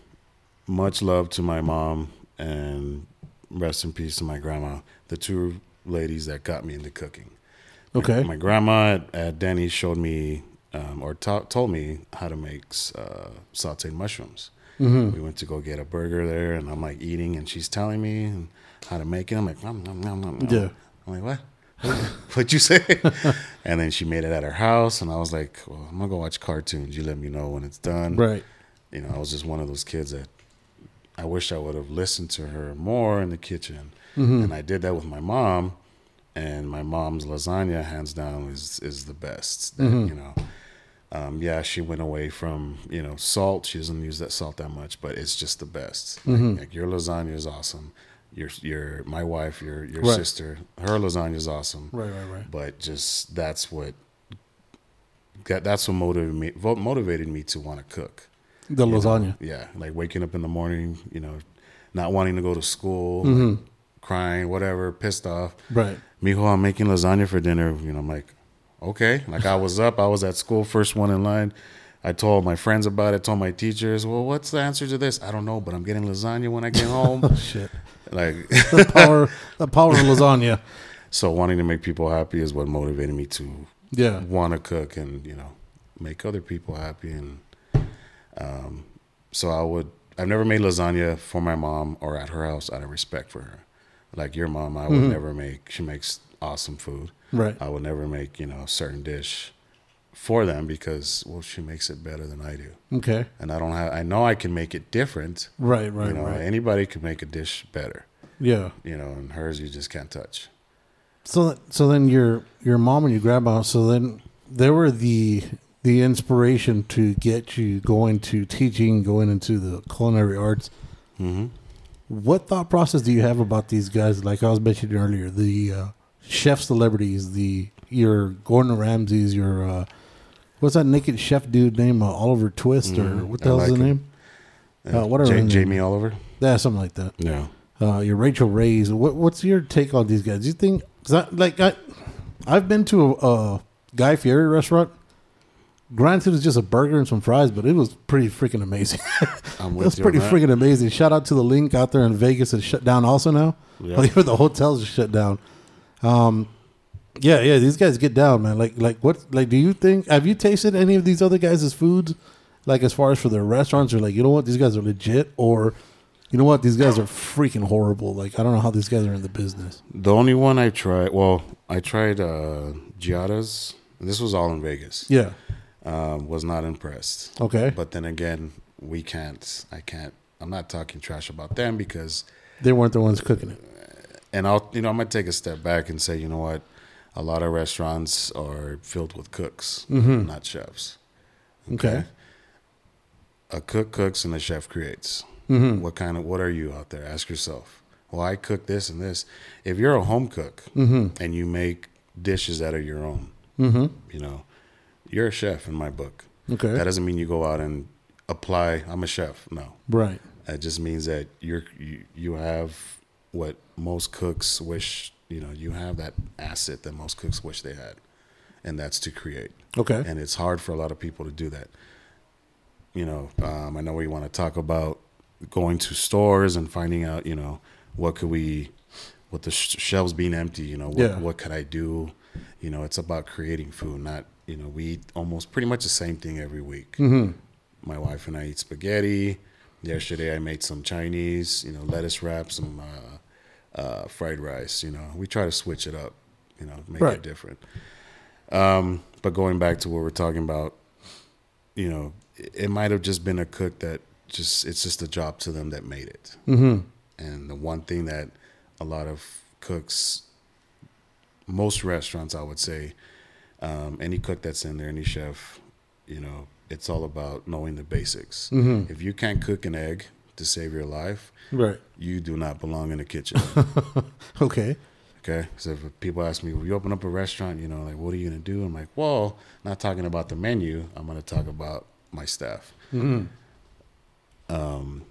[SPEAKER 2] much love to my mom and rest in peace to my grandma, the two ladies that got me into cooking.
[SPEAKER 1] Okay.
[SPEAKER 2] My grandma at, at Denny's showed me um, or ta- told me how to make uh, sauteed mushrooms.
[SPEAKER 1] Mm-hmm.
[SPEAKER 2] We went to go get a burger there, and I'm like eating, and she's telling me how to make it. I'm like, nom, nom, nom, nom, nom.
[SPEAKER 1] Yeah.
[SPEAKER 2] I'm like, what? [laughs] What'd you say? [laughs] and then she made it at her house, and I was like, well, I'm gonna go watch cartoons. You let me know when it's done.
[SPEAKER 1] Right.
[SPEAKER 2] You know, I was just one of those kids that I wish I would have listened to her more in the kitchen.
[SPEAKER 1] Mm-hmm.
[SPEAKER 2] And I did that with my mom, and my mom's lasagna, hands down, is is the best. That,
[SPEAKER 1] Mm-hmm.
[SPEAKER 2] You know, um, yeah, she went away from you know salt. She doesn't use that salt that much, but it's just the best. Like-
[SPEAKER 1] Mm-hmm.
[SPEAKER 2] Like, your lasagna is awesome. Your your my wife, your your
[SPEAKER 1] Right.
[SPEAKER 2] sister, her lasagna is awesome.
[SPEAKER 1] Right. Right. Right.
[SPEAKER 2] But just that's what that, that's what motivated me motivated me to want to cook.
[SPEAKER 1] The
[SPEAKER 2] You know,
[SPEAKER 1] lasagna.
[SPEAKER 2] yeah, like waking up in the morning, you know, not wanting to go to school,
[SPEAKER 1] Mm-hmm.
[SPEAKER 2] like crying, whatever, pissed off.
[SPEAKER 1] Right.
[SPEAKER 2] Mijo, I'm making lasagna for dinner. You know, I'm like, okay. Like I was up, I was at school, first one in line. I told my friends about it, told my teachers, well, what's the answer to this? I don't know, but I'm getting lasagna when I get home. [laughs]
[SPEAKER 1] Shit.
[SPEAKER 2] like, [laughs]
[SPEAKER 1] The power. the power of lasagna.
[SPEAKER 2] so wanting to make people happy is what motivated me to
[SPEAKER 1] Yeah.
[SPEAKER 2] want to cook and you know make other people happy and um, so I would I've never made lasagna for my mom or at her house out of respect for her. Like your mom, I would never make. She makes awesome food.
[SPEAKER 1] Right.
[SPEAKER 2] I would never make you know a certain dish for them because well she makes it better than I do,
[SPEAKER 1] Okay.
[SPEAKER 2] and I don't have. I know I can make it different.
[SPEAKER 1] Right. Right.
[SPEAKER 2] you know,
[SPEAKER 1] right.
[SPEAKER 2] anybody can make a dish better.
[SPEAKER 1] Yeah.
[SPEAKER 2] You know, and hers you just can't touch.
[SPEAKER 1] So so then your your mom and your grandma so then they were the the inspiration to get you going to teaching, going into the culinary arts.
[SPEAKER 2] hmm
[SPEAKER 1] What thought process do you have about these guys? Like I was mentioning earlier, the uh, chef celebrities, the your Gordon Ramsays, your uh, what's that naked chef dude name? Uh, Oliver Twist or
[SPEAKER 2] Mhm.
[SPEAKER 1] what
[SPEAKER 2] I
[SPEAKER 1] the hell's
[SPEAKER 2] like him.
[SPEAKER 1] name? Uh, whatever
[SPEAKER 2] Ja-
[SPEAKER 1] his name
[SPEAKER 2] Jamie Oliver.
[SPEAKER 1] Yeah, something like that.
[SPEAKER 2] Yeah.
[SPEAKER 1] uh, your Rachael Ray's. What, what's your take on these guys? Do you think, cause I, like, I, I've been to a, a Guy Fieri restaurant. Granted, it was just a burger and some fries, but it was pretty freaking amazing. [laughs]
[SPEAKER 2] I'm
[SPEAKER 1] it
[SPEAKER 2] with
[SPEAKER 1] was
[SPEAKER 2] you
[SPEAKER 1] pretty
[SPEAKER 2] on that.
[SPEAKER 1] freaking amazing. Shout out to the LINQ out there in Vegas that's shut down also now.
[SPEAKER 2] Yeah.
[SPEAKER 1] Like, [laughs] the hotels are shut down. Um, yeah, yeah, these guys get down, man. Like, like what? Like, do you think? Have you tasted any of these other guys' foods? Like, as far as for their restaurants, or like, you know what, these guys are legit, or You know what? These guys are freaking horrible. Like I don't know how these guys are in the business.
[SPEAKER 2] The only one I tried, well, I tried uh, Giada's. This was all in Vegas.
[SPEAKER 1] Yeah.
[SPEAKER 2] Um, was not impressed.
[SPEAKER 1] Okay.
[SPEAKER 2] But then again, we can't. I can't. I'm not talking trash about them because,
[SPEAKER 1] They weren't the ones cooking it.
[SPEAKER 2] and I'll, you know, I'm gonna take a step back and say, you know what, a lot of restaurants are filled with cooks, not chefs.
[SPEAKER 1] Mm-hmm. Okay.
[SPEAKER 2] A cook cooks and a chef creates.
[SPEAKER 1] Mm-hmm.
[SPEAKER 2] What kind of what are you out there? Ask yourself. Well, I cook this and this. If you're a home cook
[SPEAKER 1] Mm-hmm.
[SPEAKER 2] and you make dishes that are your own,
[SPEAKER 1] Mm-hmm.
[SPEAKER 2] you know, you're a chef in my book.
[SPEAKER 1] Okay.
[SPEAKER 2] That doesn't mean you go out and apply. I'm a chef. No,
[SPEAKER 1] right.
[SPEAKER 2] it just means that you're you, you have what most cooks wish. You know, you have that asset that most cooks wish they had, and that's to create.
[SPEAKER 1] Okay.
[SPEAKER 2] And it's hard for a lot of people to do that. You know, um, I know we want to talk about going to stores and finding out. You know, what could we, with the sh- shelves being empty. You know, what
[SPEAKER 1] Yeah.
[SPEAKER 2] what could I do? You know, it's about creating food, not you know we eat almost pretty much the same thing every week.
[SPEAKER 1] Mm-hmm.
[SPEAKER 2] My wife and I eat spaghetti. Yesterday I made some Chinese, you know, lettuce wrap, some uh, uh, fried rice. You know, we try to switch it up, you know, make
[SPEAKER 1] Right.
[SPEAKER 2] it different. Um, but going back to what we're talking about, you know, it, it might have just been a cook that just it's just a job to them that made it.
[SPEAKER 1] Mm-hmm.
[SPEAKER 2] And the one thing that a lot of cooks, most restaurants, I would say, um, any cook that's in there, any chef, you know, it's all about knowing the basics.
[SPEAKER 1] Mm-hmm.
[SPEAKER 2] If you can't cook an egg to save your life,
[SPEAKER 1] Right.
[SPEAKER 2] you do not belong in the kitchen. [laughs]
[SPEAKER 1] Okay.
[SPEAKER 2] okay. So if people ask me, "Will you open up a restaurant?" You know, like, what are you gonna do? I'm like, well, not talking about the menu. I'm gonna talk about my staff.
[SPEAKER 1] Mm-hmm.
[SPEAKER 2] Um,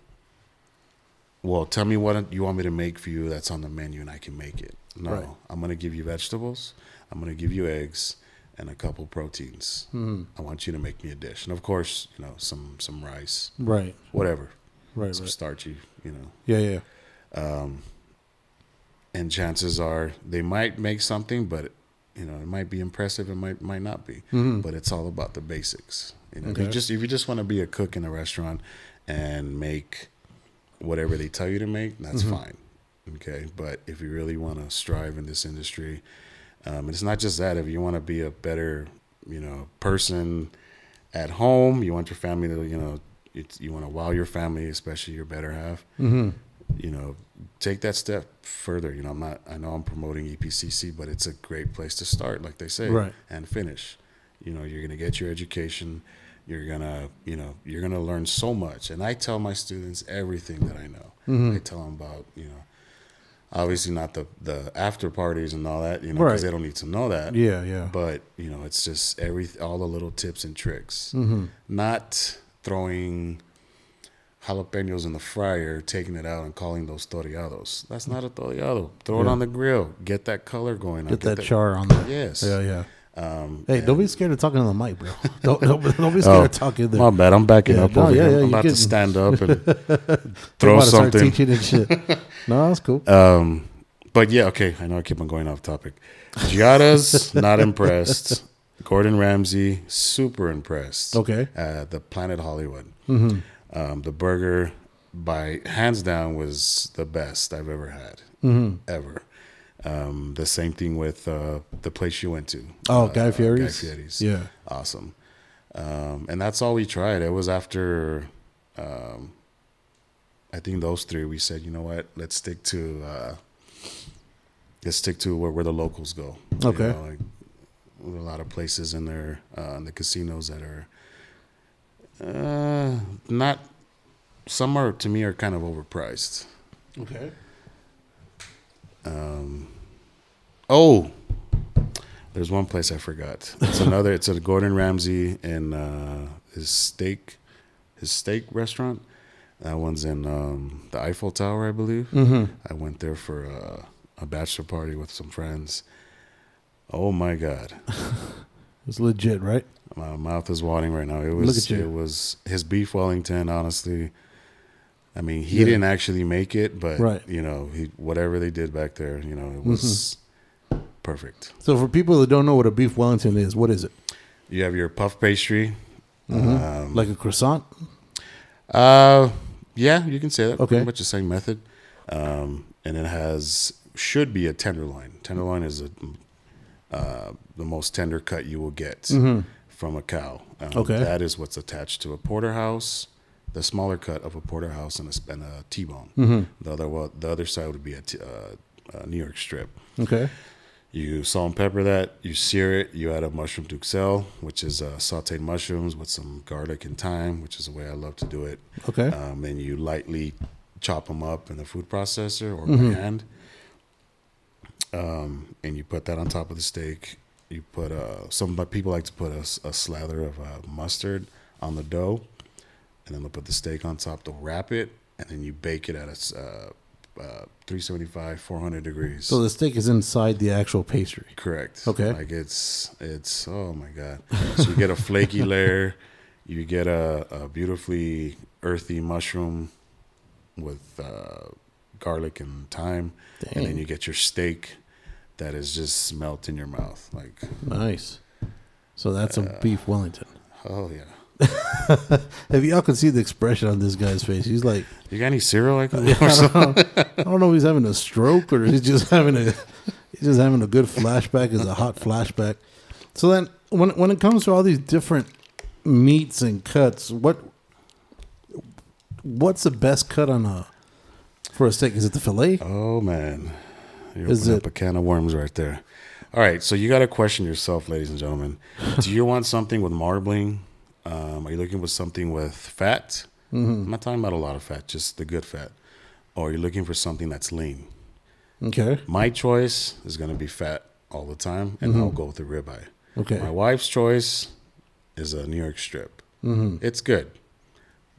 [SPEAKER 2] well, tell me what you want me to make for you that's on the menu, and I can make it. No,
[SPEAKER 1] Right.
[SPEAKER 2] I'm gonna give you vegetables. I'm gonna give you eggs and a couple proteins.
[SPEAKER 1] Mm-hmm.
[SPEAKER 2] I want you to make me a dish, and of course, you know, some some rice,
[SPEAKER 1] Right.
[SPEAKER 2] whatever,
[SPEAKER 1] Right.
[SPEAKER 2] some
[SPEAKER 1] Right.
[SPEAKER 2] starchy, you know.
[SPEAKER 1] Yeah. Yeah.
[SPEAKER 2] Um, and chances are they might make something, but you know, it might be impressive. It might might not be.
[SPEAKER 1] Mhm.
[SPEAKER 2] But it's all about the basics. You know, if you just if you just want to be a cook in a restaurant and make whatever they tell you to make, that's
[SPEAKER 1] Mhm.
[SPEAKER 2] fine. Okay, but if you really want to strive in this industry, um, and it's not just that. If you want to be a better, you know, person at home, you want your family to, you know, it's, you want to wow your family, especially your better half
[SPEAKER 1] Mm-hmm.
[SPEAKER 2] you know, take that step further. You know, I'm not, I know I'm promoting EPCC, but it's a great place to start, like they say,
[SPEAKER 1] Right.
[SPEAKER 2] and finish. You know, you're going to get your education. You're going to, you know, you're going to learn so much. And I tell my students everything that I know.
[SPEAKER 1] Mhm.
[SPEAKER 2] I tell them about, you know, obviously not the, the after parties and all that, you know, because
[SPEAKER 1] Right.
[SPEAKER 2] they don't need to know that.
[SPEAKER 1] Yeah. Yeah.
[SPEAKER 2] But, you know, it's just every, all the little tips and tricks
[SPEAKER 1] Mm-hmm.
[SPEAKER 2] not throwing jalapenos in the fryer, taking it out and calling those toreados. That's not a toreado. Throw it on the grill. Get that color going. on.
[SPEAKER 1] Get that char on there.
[SPEAKER 2] Yes.
[SPEAKER 1] Yeah. Yeah.
[SPEAKER 2] Um,
[SPEAKER 1] Hey, don't be scared of talking on the mic, bro. [laughs] Don't don't, don't be [laughs] scared
[SPEAKER 2] Oh,
[SPEAKER 1] of talking there.
[SPEAKER 2] My bad. I'm backing
[SPEAKER 1] Yeah,
[SPEAKER 2] up
[SPEAKER 1] no,
[SPEAKER 2] over
[SPEAKER 1] yeah,
[SPEAKER 2] here.
[SPEAKER 1] yeah,
[SPEAKER 2] I'm about to stand up and [laughs] throw
[SPEAKER 1] about to start
[SPEAKER 2] something.
[SPEAKER 1] teaching and shit. no, that's cool.
[SPEAKER 2] Um, but yeah, okay. I know I keep on going off topic. Giada's not impressed. Gordon Ramsay super impressed.
[SPEAKER 1] Okay.
[SPEAKER 2] Uh, the Planet Hollywood.
[SPEAKER 1] Mm-hmm.
[SPEAKER 2] Um, the burger, by hands down, was the best I've ever had,
[SPEAKER 1] Mm-hmm.
[SPEAKER 2] ever. Um, the same thing with uh, the place you went to.
[SPEAKER 1] Oh,
[SPEAKER 2] uh,
[SPEAKER 1] Guy Fieri's.
[SPEAKER 2] Guy Fieri's.
[SPEAKER 1] Yeah.
[SPEAKER 2] Awesome. Um, and that's all we tried. It was after, um, I think those three. We said, you know what? Let's stick to, uh, let's stick to where, where the locals go. You
[SPEAKER 1] Okay.
[SPEAKER 2] know, like, a lot of places in there, uh, in the casinos that are, uh, not. Some are to me are kind of overpriced.
[SPEAKER 1] Okay.
[SPEAKER 2] Um, oh, there's one place I forgot. It's another. It's a Gordon Ramsay and uh, his steak, his steak restaurant. That one's in um, the Eiffel Tower, I believe.
[SPEAKER 1] Mm-hmm.
[SPEAKER 2] I went there for a, a bachelor party with some friends. Oh my God, [laughs]
[SPEAKER 1] It's legit, right?
[SPEAKER 2] my mouth is watering right now. It was.
[SPEAKER 1] Look at you.
[SPEAKER 2] It was his beef Wellington. Honestly, I mean, he
[SPEAKER 1] Yeah.
[SPEAKER 2] didn't actually make it, but
[SPEAKER 1] Right.
[SPEAKER 2] you know, he whatever they did back there, you know, it was perfect.
[SPEAKER 1] So for people that don't know what a beef Wellington is, what is it?
[SPEAKER 2] You have your puff pastry.
[SPEAKER 1] Mhm.
[SPEAKER 2] Um,
[SPEAKER 1] Like a croissant?
[SPEAKER 2] uh, Yeah, you can say that.
[SPEAKER 1] Okay.
[SPEAKER 2] Pretty much the same method. Um, and it has should be a tenderloin. Tenderloin is a uh, the most tender cut you will get from a cow. Um,
[SPEAKER 1] Mm-hmm. Okay.
[SPEAKER 2] That is what's attached to a porterhouse, the smaller cut of a porterhouse and a, and a T-bone.
[SPEAKER 1] Mm-hmm.
[SPEAKER 2] The other well, the other side would be a, t- uh, a New York strip.
[SPEAKER 1] Okay.
[SPEAKER 2] You salt and pepper that. You sear it. You add a mushroom duxelle, which is uh, sautéed mushrooms with some garlic and thyme, which is the way I love to do it.
[SPEAKER 1] Okay.
[SPEAKER 2] Um, and you lightly chop them up in the food processor or
[SPEAKER 1] Mm-hmm.
[SPEAKER 2] by hand. Um, and you put that on top of the steak. You put uh, some people like to put a slather of uh, mustard on the dough, and then they'll put the steak on top. They'll wrap it, and then you bake it at a uh, uh, 375, 400 degrees.
[SPEAKER 1] So the steak is inside the actual pastry.
[SPEAKER 2] Correct.
[SPEAKER 1] Okay.
[SPEAKER 2] Like it's it's oh my god. So you get a flaky [laughs] layer, you get a, a beautifully earthy mushroom with uh, garlic and thyme, and then you get your steak that is just melt in your mouth. Like
[SPEAKER 1] Nice. So that's
[SPEAKER 2] Uh,
[SPEAKER 1] a beef Wellington.
[SPEAKER 2] oh yeah. [laughs]
[SPEAKER 1] If y'all can see the expression on this guy's face, he's like,
[SPEAKER 2] You got any cereal like [laughs] that?
[SPEAKER 1] I don't, know, I don't know if he's having a stroke or he's just having a he's just having a good flashback. Is a hot flashback. So then, when when it comes to all these different meats and cuts, what what's the best cut on a for a steak? Is it the fillet?
[SPEAKER 2] Oh man, you
[SPEAKER 1] Is
[SPEAKER 2] opened up
[SPEAKER 1] it-
[SPEAKER 2] a can of worms right there. All right, so you got to question yourself, ladies and gentlemen. Do you want something with marbling? Um, are you looking for something with fat?
[SPEAKER 1] Mm-hmm.
[SPEAKER 2] I'm not talking about a lot of fat, just the good fat. Or are you looking for something that's lean?
[SPEAKER 1] Okay,
[SPEAKER 2] My choice is going to be fat all the time, and I'll go with the ribeye.
[SPEAKER 1] okay,
[SPEAKER 2] My wife's choice is a New York strip.
[SPEAKER 1] mm-hmm.
[SPEAKER 2] It's good.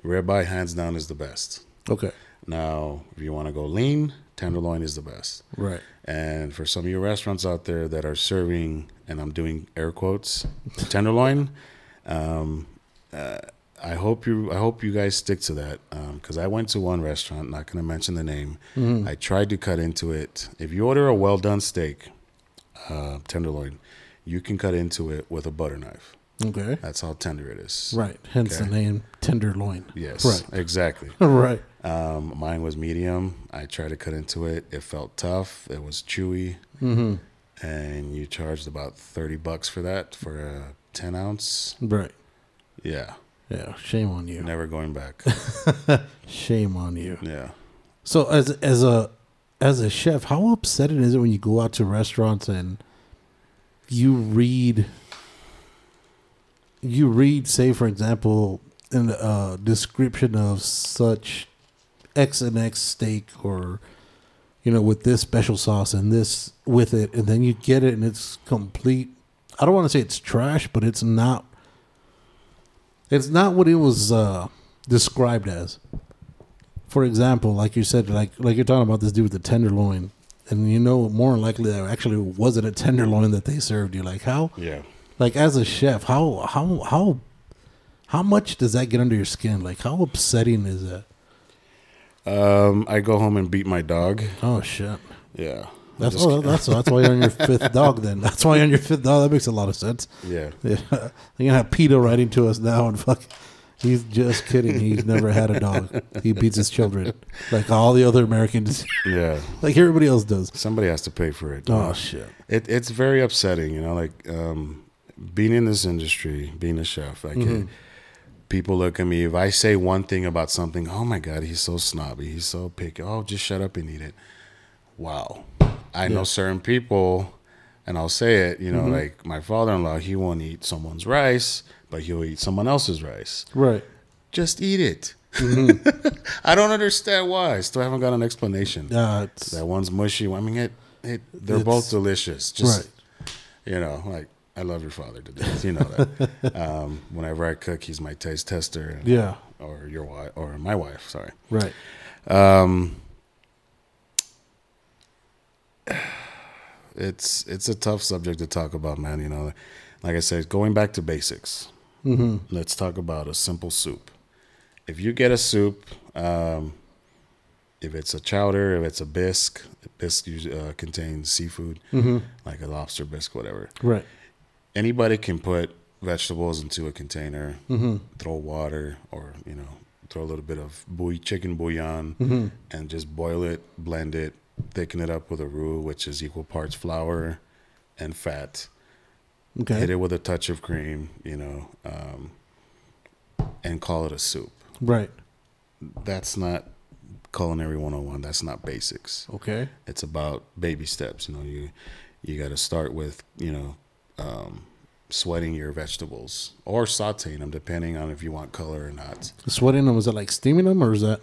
[SPEAKER 2] Ribeye, hands down, is the best.
[SPEAKER 1] okay,
[SPEAKER 2] Now, if you want to go lean, tenderloin is the best.
[SPEAKER 1] right.
[SPEAKER 2] And for some of your restaurants out there that are serving, and I'm doing air quotes, tenderloin, um, uh, I hope you I hope you guys stick to that because I went to one restaurant, not going to mention the name.
[SPEAKER 1] Mm-hmm.
[SPEAKER 2] I tried to cut into it. If you order a well done steak, uh, tenderloin, you can cut into it with a butter knife.
[SPEAKER 1] Okay,
[SPEAKER 2] That's how tender it is.
[SPEAKER 1] right. Hence
[SPEAKER 2] Okay.
[SPEAKER 1] the name tenderloin.
[SPEAKER 2] Yes.
[SPEAKER 1] Right.
[SPEAKER 2] Exactly. [laughs]
[SPEAKER 1] right.
[SPEAKER 2] Um, mine was medium. I tried to cut into it. It felt tough. It was chewy.
[SPEAKER 1] Mm-hmm.
[SPEAKER 2] and you charged about 30 bucks for that for a 10 ounce
[SPEAKER 1] Right.
[SPEAKER 2] Yeah
[SPEAKER 1] Yeah. Shame on you.
[SPEAKER 2] never going back [laughs]
[SPEAKER 1] Shame on you.
[SPEAKER 2] yeah
[SPEAKER 1] So as as a as a chef, how upsetting is it when you go out to restaurants and you read you read, say for example, in a description of such X and X steak or you know, with this special sauce and this with it, and then you get it and it's complete I don't want to say it's trash, but it's not it's not what it was uh described as for example, like you said, like like you're talking about this dude with the tenderloin, and you know more than likely that actually wasn't a tenderloin that they served you. Like how,
[SPEAKER 2] yeah
[SPEAKER 1] like as a chef, how how how how much does that get under your skin? Like how upsetting is that?
[SPEAKER 2] um i go home and beat my dog
[SPEAKER 1] Oh shit.
[SPEAKER 2] yeah
[SPEAKER 1] That's oh, that's that's why you're on your [laughs] fifth dog. Then that's why you're on your fifth dog. That makes a lot of sense.
[SPEAKER 2] yeah
[SPEAKER 1] Yeah, [laughs] you're gonna have Peter writing to us now and fuck. He's just kidding. He's never had a dog. He beats his children like all the other Americans, [laughs]
[SPEAKER 2] yeah
[SPEAKER 1] like everybody else does.
[SPEAKER 2] somebody has to pay for it
[SPEAKER 1] Oh shit.
[SPEAKER 2] it, it's very upsetting you know like um being in this industry being a chef like
[SPEAKER 1] Mm-hmm.
[SPEAKER 2] uh, people look at me if i say one thing about something oh my god he's so snobby he's so picky oh just shut up and eat it wow i know certain people and i'll say it you know
[SPEAKER 1] Mm-hmm.
[SPEAKER 2] like my father-in-law he won't eat someone's rice but he'll eat someone else's rice
[SPEAKER 1] Right.
[SPEAKER 2] just eat it
[SPEAKER 1] Mm-hmm. [laughs]
[SPEAKER 2] i don't understand why I still haven't got an explanation
[SPEAKER 1] Uh,
[SPEAKER 2] that one's mushy i mean it, it they're both delicious just
[SPEAKER 1] right.
[SPEAKER 2] you know, like I love your father to death. You know that. [laughs] um, whenever I cook, he's my taste tester. And,
[SPEAKER 1] Yeah.
[SPEAKER 2] Or your wife, or my wife. Sorry.
[SPEAKER 1] Right.
[SPEAKER 2] Um, [sighs] it's it's a tough subject to talk about, man. You know, like I said, going back to basics.
[SPEAKER 1] Mm-hmm.
[SPEAKER 2] Let's talk about a simple soup. If you get a soup, um, if it's a chowder, if it's a bisque, bisque uh, contains seafood,
[SPEAKER 1] Mm-hmm.
[SPEAKER 2] like a lobster bisque, whatever
[SPEAKER 1] Right.
[SPEAKER 2] anybody can put vegetables into a container,
[SPEAKER 1] Mm-hmm.
[SPEAKER 2] throw water or you know throw a little bit of chicken bouillon,
[SPEAKER 1] Mm-hmm.
[SPEAKER 2] and just boil it, blend it, thicken it up with a roux, which is equal parts flour and fat.
[SPEAKER 1] Okay.
[SPEAKER 2] Hit it with a touch of cream, you know, um, and call it a soup.
[SPEAKER 1] Right.
[SPEAKER 2] That's not culinary 101. That's not basics.
[SPEAKER 1] Okay.
[SPEAKER 2] It's about baby steps. You know, you you got to start with you know um, sweating your vegetables or sautéing them, depending on if you want color or not.
[SPEAKER 1] Sweating them, is that like steaming them or is that?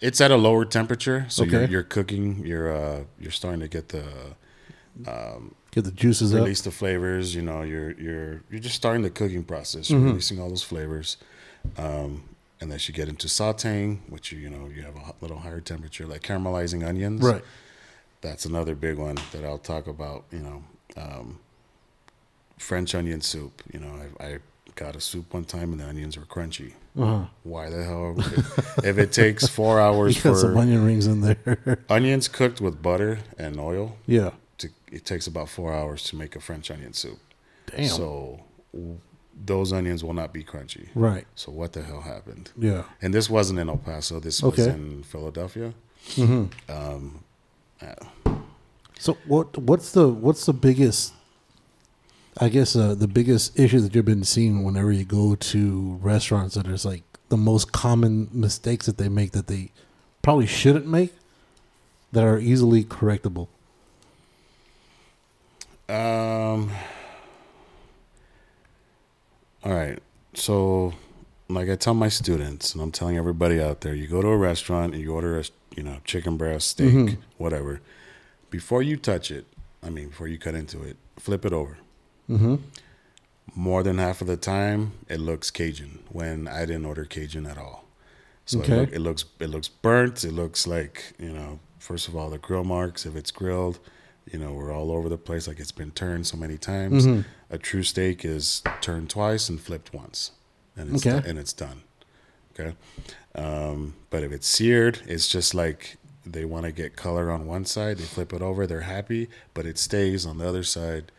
[SPEAKER 2] It's at a lower temperature, so you're, you're cooking. You're uh, you're starting to get the
[SPEAKER 1] Get the juices up.
[SPEAKER 2] release the flavors. You know, you're you're you're just starting the cooking process.
[SPEAKER 1] Mm-hmm.
[SPEAKER 2] You're releasing all those flavors, um, and as you get into sautéing, which you you know you have a little higher temperature, like caramelizing onions.
[SPEAKER 1] Right.
[SPEAKER 2] that's another big one that I'll talk about. You know, um, French onion soup. You know, I, I got a soup one time and the onions were crunchy.
[SPEAKER 1] Uh-huh.
[SPEAKER 2] Why the hell? if it takes four [laughs] hours
[SPEAKER 1] You got some
[SPEAKER 2] for
[SPEAKER 1] onion rings in there. [laughs]
[SPEAKER 2] onions cooked with butter and oil,
[SPEAKER 1] yeah.
[SPEAKER 2] to, it takes about four hours to make a French onion soup.
[SPEAKER 1] Damn.
[SPEAKER 2] So w- those onions will not be crunchy.
[SPEAKER 1] right.
[SPEAKER 2] So what the hell happened?
[SPEAKER 1] Yeah.
[SPEAKER 2] And this wasn't in El Paso. This was
[SPEAKER 1] Okay.
[SPEAKER 2] in Philadelphia.
[SPEAKER 1] So what what's the what's the biggest I guess uh, the biggest issue that you've been seeing whenever you go to restaurants that is like the most common mistakes that they make that they probably shouldn't make that are easily correctable.
[SPEAKER 2] Um. All right. So, like I tell my students, and I'm telling everybody out there, you go to a restaurant and you order a, you know, chicken breast, steak, whatever. Before you touch it, I mean, before you cut into it, flip it over.
[SPEAKER 1] Mm-hmm.
[SPEAKER 2] More than half of the time, it looks Cajun. When I didn't order Cajun at all, so
[SPEAKER 1] Okay.
[SPEAKER 2] it, look, it looks it looks burnt. It looks like you know, first of all, the grill marks. If it's grilled, you know, we're all over the place. Like it's been turned so many times. A true steak is turned twice and flipped once, and it's
[SPEAKER 1] Okay.
[SPEAKER 2] do- and it's done. Okay, um, but if it's seared, it's just like they want to get color on one side. They flip it over. They're happy, but it stays on the other side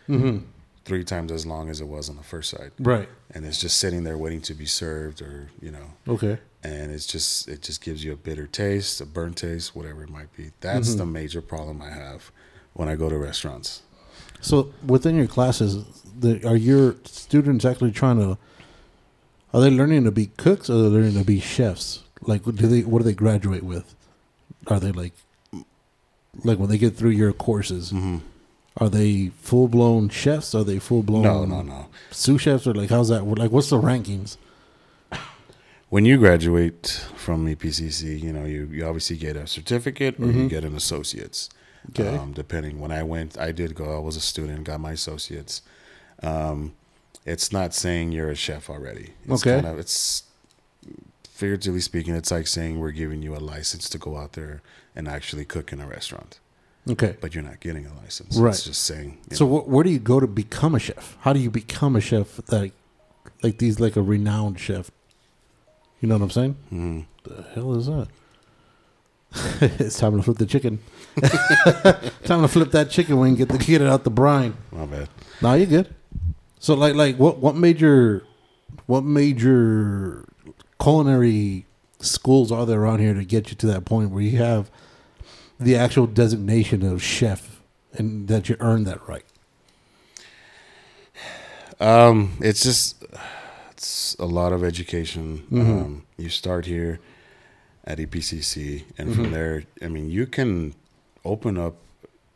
[SPEAKER 2] three times as long as it was on the first side,
[SPEAKER 1] Right.
[SPEAKER 2] and it's just sitting there waiting to be served, or you know,
[SPEAKER 1] Okay.
[SPEAKER 2] and it's just it just gives you a bitter taste, a burnt taste, whatever it might be. That's mm-hmm. the major problem I have when I go to restaurants.
[SPEAKER 1] So within your classes, the, are your students actually trying to? Are they learning to be cooks or are they learning to be chefs? Like, do they? What do they graduate with? Are they like, like when they get through your courses? Mm-hmm. Are they full blown chefs? Are they full blown
[SPEAKER 2] No, no, no.
[SPEAKER 1] sous chefs? Or like, how's that? Like, what's the rankings?
[SPEAKER 2] When you graduate from EPCC, you know you, you obviously get a certificate or you get an associate's.
[SPEAKER 1] Okay.
[SPEAKER 2] Um, depending when I went, I did go. I was a student, got my associates. Um, it's not saying you're a chef already. It's
[SPEAKER 1] Okay.
[SPEAKER 2] Kind of, it's figuratively speaking, it's like saying we're giving you a license to go out there and actually cook in a restaurant,
[SPEAKER 1] Okay.
[SPEAKER 2] but you're not getting a license.
[SPEAKER 1] Right.
[SPEAKER 2] It's just saying.
[SPEAKER 1] So wh- where do you go to become a chef? How do you become a chef that, like these, like a renowned chef? You know what I'm saying?
[SPEAKER 2] mhm.
[SPEAKER 1] The hell is that? [laughs] it's time to flip the chicken. [laughs] time to flip that chicken wing. Get the get it out the brine.
[SPEAKER 2] my bad.
[SPEAKER 1] Nah, you good. So like like what what major what major culinary schools are there around here to get you to that point where you have the actual designation of chef and that you earn that right?
[SPEAKER 2] Um, it's just it's a lot of education.
[SPEAKER 1] Mm-hmm.
[SPEAKER 2] Um, you start here at EPCC, and
[SPEAKER 1] Mm-hmm.
[SPEAKER 2] from there, I mean, you can open up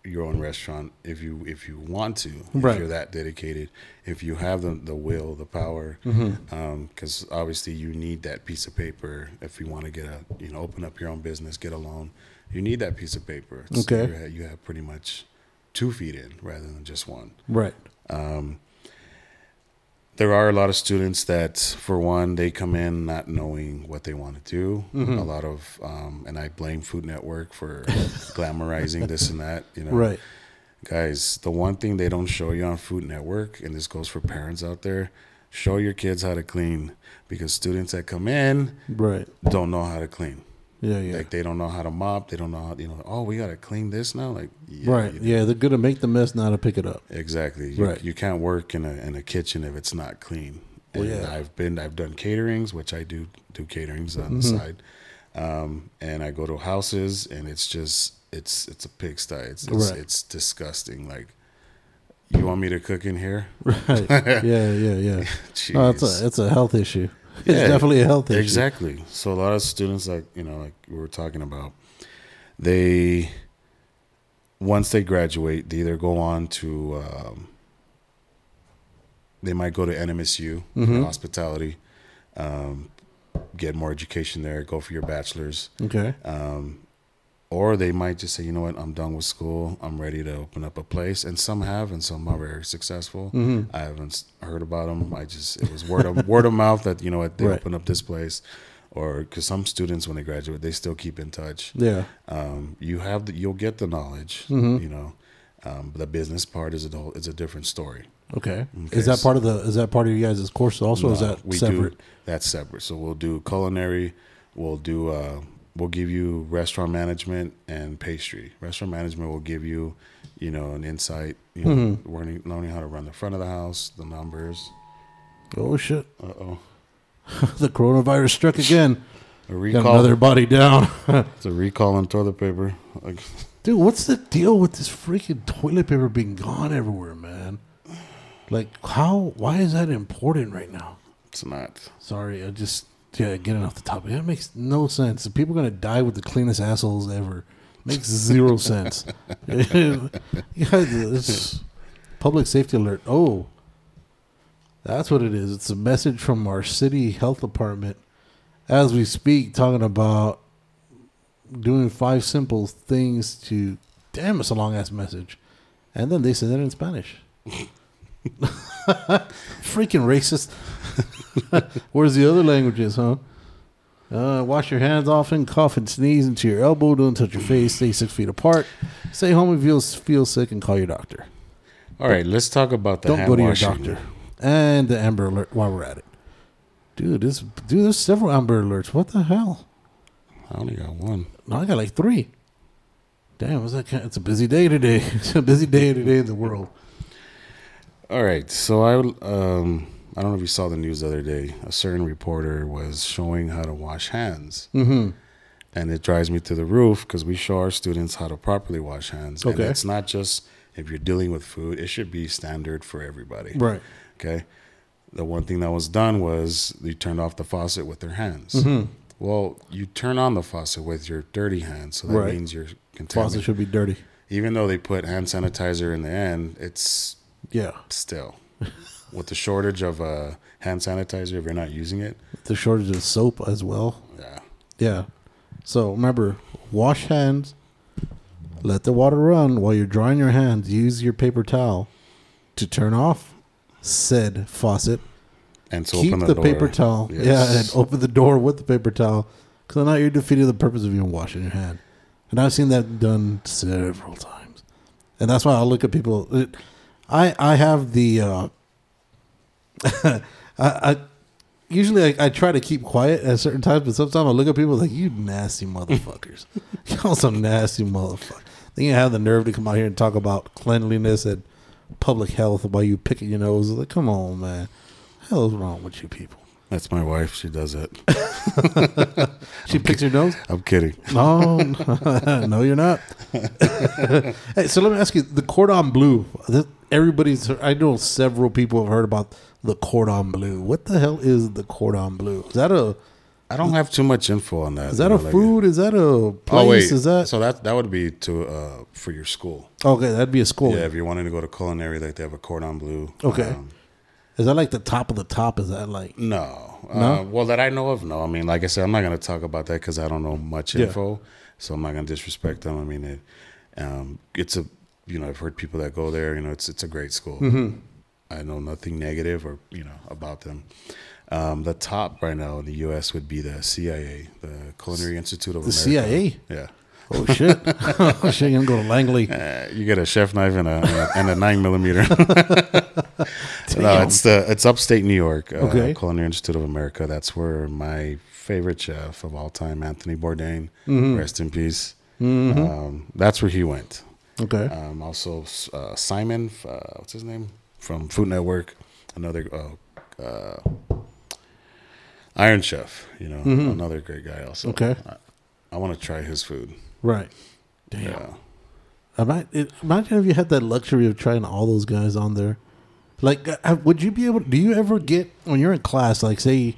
[SPEAKER 2] your own restaurant if you if you want to.
[SPEAKER 1] Right.
[SPEAKER 2] If you're that dedicated, if you have the the will, the power,
[SPEAKER 1] Mm-hmm.
[SPEAKER 2] because obviously you need that piece of paper if you want to get a you know open up your own business, get a loan. You need that piece of paper. It's-
[SPEAKER 1] Okay.
[SPEAKER 2] You have, you have pretty much two feet in rather than just one
[SPEAKER 1] Right.
[SPEAKER 2] Um, there are a lot of students that, for one, they come in not knowing what they want to do.
[SPEAKER 1] Mm-hmm.
[SPEAKER 2] A lot of, um, and I blame Food Network for [laughs] glamorizing this and that. You know,
[SPEAKER 1] Right.
[SPEAKER 2] guys, the one thing they don't show you on Food Network, and this goes for parents out there, show your kids how to clean because students that come in
[SPEAKER 1] Right.
[SPEAKER 2] don't know how to clean.
[SPEAKER 1] Yeah. Yeah.
[SPEAKER 2] Like they don't know how to mop. They don't know how you know. Oh, we gotta clean this now. Like yeah,
[SPEAKER 1] right.
[SPEAKER 2] you
[SPEAKER 1] Yeah. They're gonna make the mess, not to pick it up.
[SPEAKER 2] Exactly. You,
[SPEAKER 1] Right.
[SPEAKER 2] You can't work in a in a kitchen if it's not clean. And
[SPEAKER 1] yeah.
[SPEAKER 2] I've been I've done caterings, which I do do caterings on
[SPEAKER 1] Mm-hmm.
[SPEAKER 2] the side, um, and I go to houses, and it's just it's it's a pigsty. It's it's,
[SPEAKER 1] Right.
[SPEAKER 2] it's disgusting. Like, you want me to cook in here?
[SPEAKER 1] Right. [laughs] yeah, yeah, yeah. [laughs] No, it's a it's a health issue. It's
[SPEAKER 2] Yeah,
[SPEAKER 1] definitely a health issue.
[SPEAKER 2] Exactly. So a lot of students, like you know, like we were talking about, they once they graduate, they either go on to um, they might go to NMSU
[SPEAKER 1] Mhm.
[SPEAKER 2] hospitality, um, get more education there, go for your bachelor's,
[SPEAKER 1] Okay.
[SPEAKER 2] um, or they might just say, you know what, I'm done with school, I'm ready to open up a place, and some have, and some are very successful.
[SPEAKER 1] Mhm.
[SPEAKER 2] I haven't heard about them. I just it was word of word of mouth that you know what they
[SPEAKER 1] Right.
[SPEAKER 2] opened up this place, or because some students when they graduate they still keep in touch.
[SPEAKER 1] Yeah.
[SPEAKER 2] Um, you have the, you'll get the knowledge,
[SPEAKER 1] Mhm.
[SPEAKER 2] you know. Um, the business part is a whole, is a different story.
[SPEAKER 1] Okay.
[SPEAKER 2] Okay,
[SPEAKER 1] Is that part of the is that part of you guys' course also? or is that
[SPEAKER 2] we
[SPEAKER 1] separate?
[SPEAKER 2] do that's separate. So we'll do culinary, we'll do uh, we'll give you restaurant management and pastry. Restaurant management will give you, you know, an insight, you know,
[SPEAKER 1] Mhm.
[SPEAKER 2] learning learning how to run the front of the house, the numbers.
[SPEAKER 1] Oh shit!
[SPEAKER 2] Uh oh. [laughs]
[SPEAKER 1] the coronavirus struck again. [laughs]
[SPEAKER 2] A
[SPEAKER 1] Got
[SPEAKER 2] recall.
[SPEAKER 1] another body down. [laughs]
[SPEAKER 2] It's a recall on toilet paper.
[SPEAKER 1] Dude, what's the deal with this freaking toilet paper being gone everywhere, man? Like, how? Why is that important right now?
[SPEAKER 2] it's not.
[SPEAKER 1] Sorry, I just yeah, getting off the topic. That makes no sense. People are gonna die with the cleanest assholes ever. Makes zero [laughs] sense. [laughs] guys, this public safety alert. Oh, that's what it is. It's a message from our city health department as we speak, talking about doing five simple things to. Damn, it's a long ass message, and then they send it in Spanish. [laughs] [laughs] Freaking racist. [laughs] Where's the other languages, huh? Uh, wash your hands often, cough and sneeze into your elbow, don't touch your face, stay six feet apart, stay home if you feel, sick, and call your doctor.
[SPEAKER 2] All right, let's talk about the
[SPEAKER 1] don't go to
[SPEAKER 2] washing.
[SPEAKER 1] your doctor. And the Amber Alert while we're at it. Dude, this dude, there's several Amber Alerts. What the hell?
[SPEAKER 2] I only got one.
[SPEAKER 1] No, I got like three. Damn, what's that? kind- It's a busy day today. [laughs] It's a busy day today in the world.
[SPEAKER 2] All right, so I um I don't know if you saw the news the other day. A certain reporter was showing how to wash hands,
[SPEAKER 1] Mm-hmm.
[SPEAKER 2] and it drives me to the roof because we show our students how to properly wash hands. And it's not just if you're dealing with food; it should be standard for everybody.
[SPEAKER 1] Right.
[SPEAKER 2] Okay. The one thing that was done was they turned off the faucet with their hands.
[SPEAKER 1] Mm-hmm.
[SPEAKER 2] Well, you turn on the faucet with your dirty hands, so that
[SPEAKER 1] Right.
[SPEAKER 2] means you're
[SPEAKER 1] Faucet should be dirty.
[SPEAKER 2] Even though they put hand sanitizer in the end, it's
[SPEAKER 1] Yeah.
[SPEAKER 2] still with the shortage of uh, hand sanitizer. If you're not using it,
[SPEAKER 1] The shortage of soap as well.
[SPEAKER 2] yeah,
[SPEAKER 1] Yeah. So remember, wash hands. Let the water run while you're drying your hands. Use your paper towel to turn off said faucet.
[SPEAKER 2] and to
[SPEAKER 1] Keep
[SPEAKER 2] open
[SPEAKER 1] the,
[SPEAKER 2] the,
[SPEAKER 1] paper towel.
[SPEAKER 2] Yes.
[SPEAKER 1] Yeah, and open the door with the paper towel. Because now you're defeating the purpose of even washing your hand. And I've seen that done several times. And that's why I look at people. It, I I have the. Uh, [laughs] I, I usually I, I try to keep quiet at certain times, but sometimes I look at people like you nasty motherfuckers. [laughs] Y'all some nasty motherfuckers. Then you have the nerve to come out here and talk about cleanliness and public health while you picking your nose. Like, come on, man. Hell's wrong with you people?
[SPEAKER 2] That's my wife. She does it. [laughs]
[SPEAKER 1] She picks your nose?
[SPEAKER 2] I'm kidding.
[SPEAKER 1] No, no, you're not. hey, so let me ask you: the cordon bleu. Everybody's. I know several people have heard about the cordon bleu. What the hell is the cordon bleu? Is that a
[SPEAKER 2] I don't have too much info on that.
[SPEAKER 1] is that
[SPEAKER 2] you
[SPEAKER 1] a
[SPEAKER 2] like-
[SPEAKER 1] food? Is that a place?
[SPEAKER 2] Oh wait,
[SPEAKER 1] Is that
[SPEAKER 2] so? That that would be to uh, for your school.
[SPEAKER 1] okay? That'd be a school.
[SPEAKER 2] Yeah, if you're wanting to go to culinary, like they have a cordon bleu.
[SPEAKER 1] Okay.
[SPEAKER 2] Um,
[SPEAKER 1] Is that like the top of the top? Is that like
[SPEAKER 2] no,
[SPEAKER 1] No?
[SPEAKER 2] Uh, well, that I know of, no. I mean, like I said, I'm not going to talk about that because I don't know much
[SPEAKER 1] Yeah.
[SPEAKER 2] info, so I'm not going to disrespect them. I mean, it, um, it's a, you know, I've heard people that go there. You know, it's it's a great school.
[SPEAKER 1] Mm-hmm.
[SPEAKER 2] I know nothing negative or you know about them. Um, the top right now in the U.S. would be the CIA, the Culinary Institute of
[SPEAKER 1] the
[SPEAKER 2] America.
[SPEAKER 1] CIA?
[SPEAKER 2] Yeah.
[SPEAKER 1] Oh shit! [laughs] [laughs] oh shit! You go to Langley?
[SPEAKER 2] Uh, you get a chef knife and a, and a, nine millimeter. [laughs] no, it's the it's upstate New York. Uh,
[SPEAKER 1] Okay.
[SPEAKER 2] Culinary Institute of America. That's where my favorite chef of all time, Anthony Bourdain,
[SPEAKER 1] Mm-hmm.
[SPEAKER 2] rest in peace. Um, that's where he went.
[SPEAKER 1] Okay.
[SPEAKER 2] Um, also, uh, Symon, uh, what's his name from Food Network, another uh, uh, Iron Chef, you know, another great guy. Also,
[SPEAKER 1] Okay.
[SPEAKER 2] I, I want to try his food.
[SPEAKER 1] Right. Damn.
[SPEAKER 2] Yeah.
[SPEAKER 1] Ima- it- Imagine if you had that luxury of trying all those guys on there. Like, uh, would you be able? Do you ever get when you're in class? Like, say,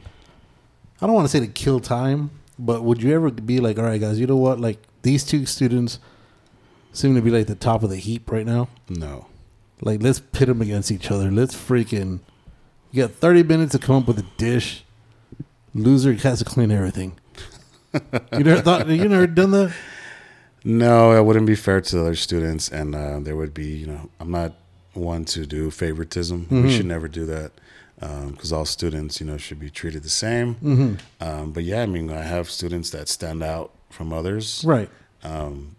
[SPEAKER 1] I don't want to say to kill time, but would you ever be like, all right, guys, you know what? Like, these two students seem to be like the top of the heap right now.
[SPEAKER 2] No.
[SPEAKER 1] Like, let's pit them against each other. Let's freaking. You got 30 minutes to come up with a dish. Loser has to clean everything. you never thought? You never done that?
[SPEAKER 2] No, it wouldn't be fair to the other students, and uh, there would be, you know, I'm not one to do favoritism.
[SPEAKER 1] Mm-hmm.
[SPEAKER 2] We should never do that because all students, you know, should be treated the same.
[SPEAKER 1] Mm-hmm.
[SPEAKER 2] Um, but yeah, I mean, I have students that stand out from others,
[SPEAKER 1] Right.
[SPEAKER 2] um,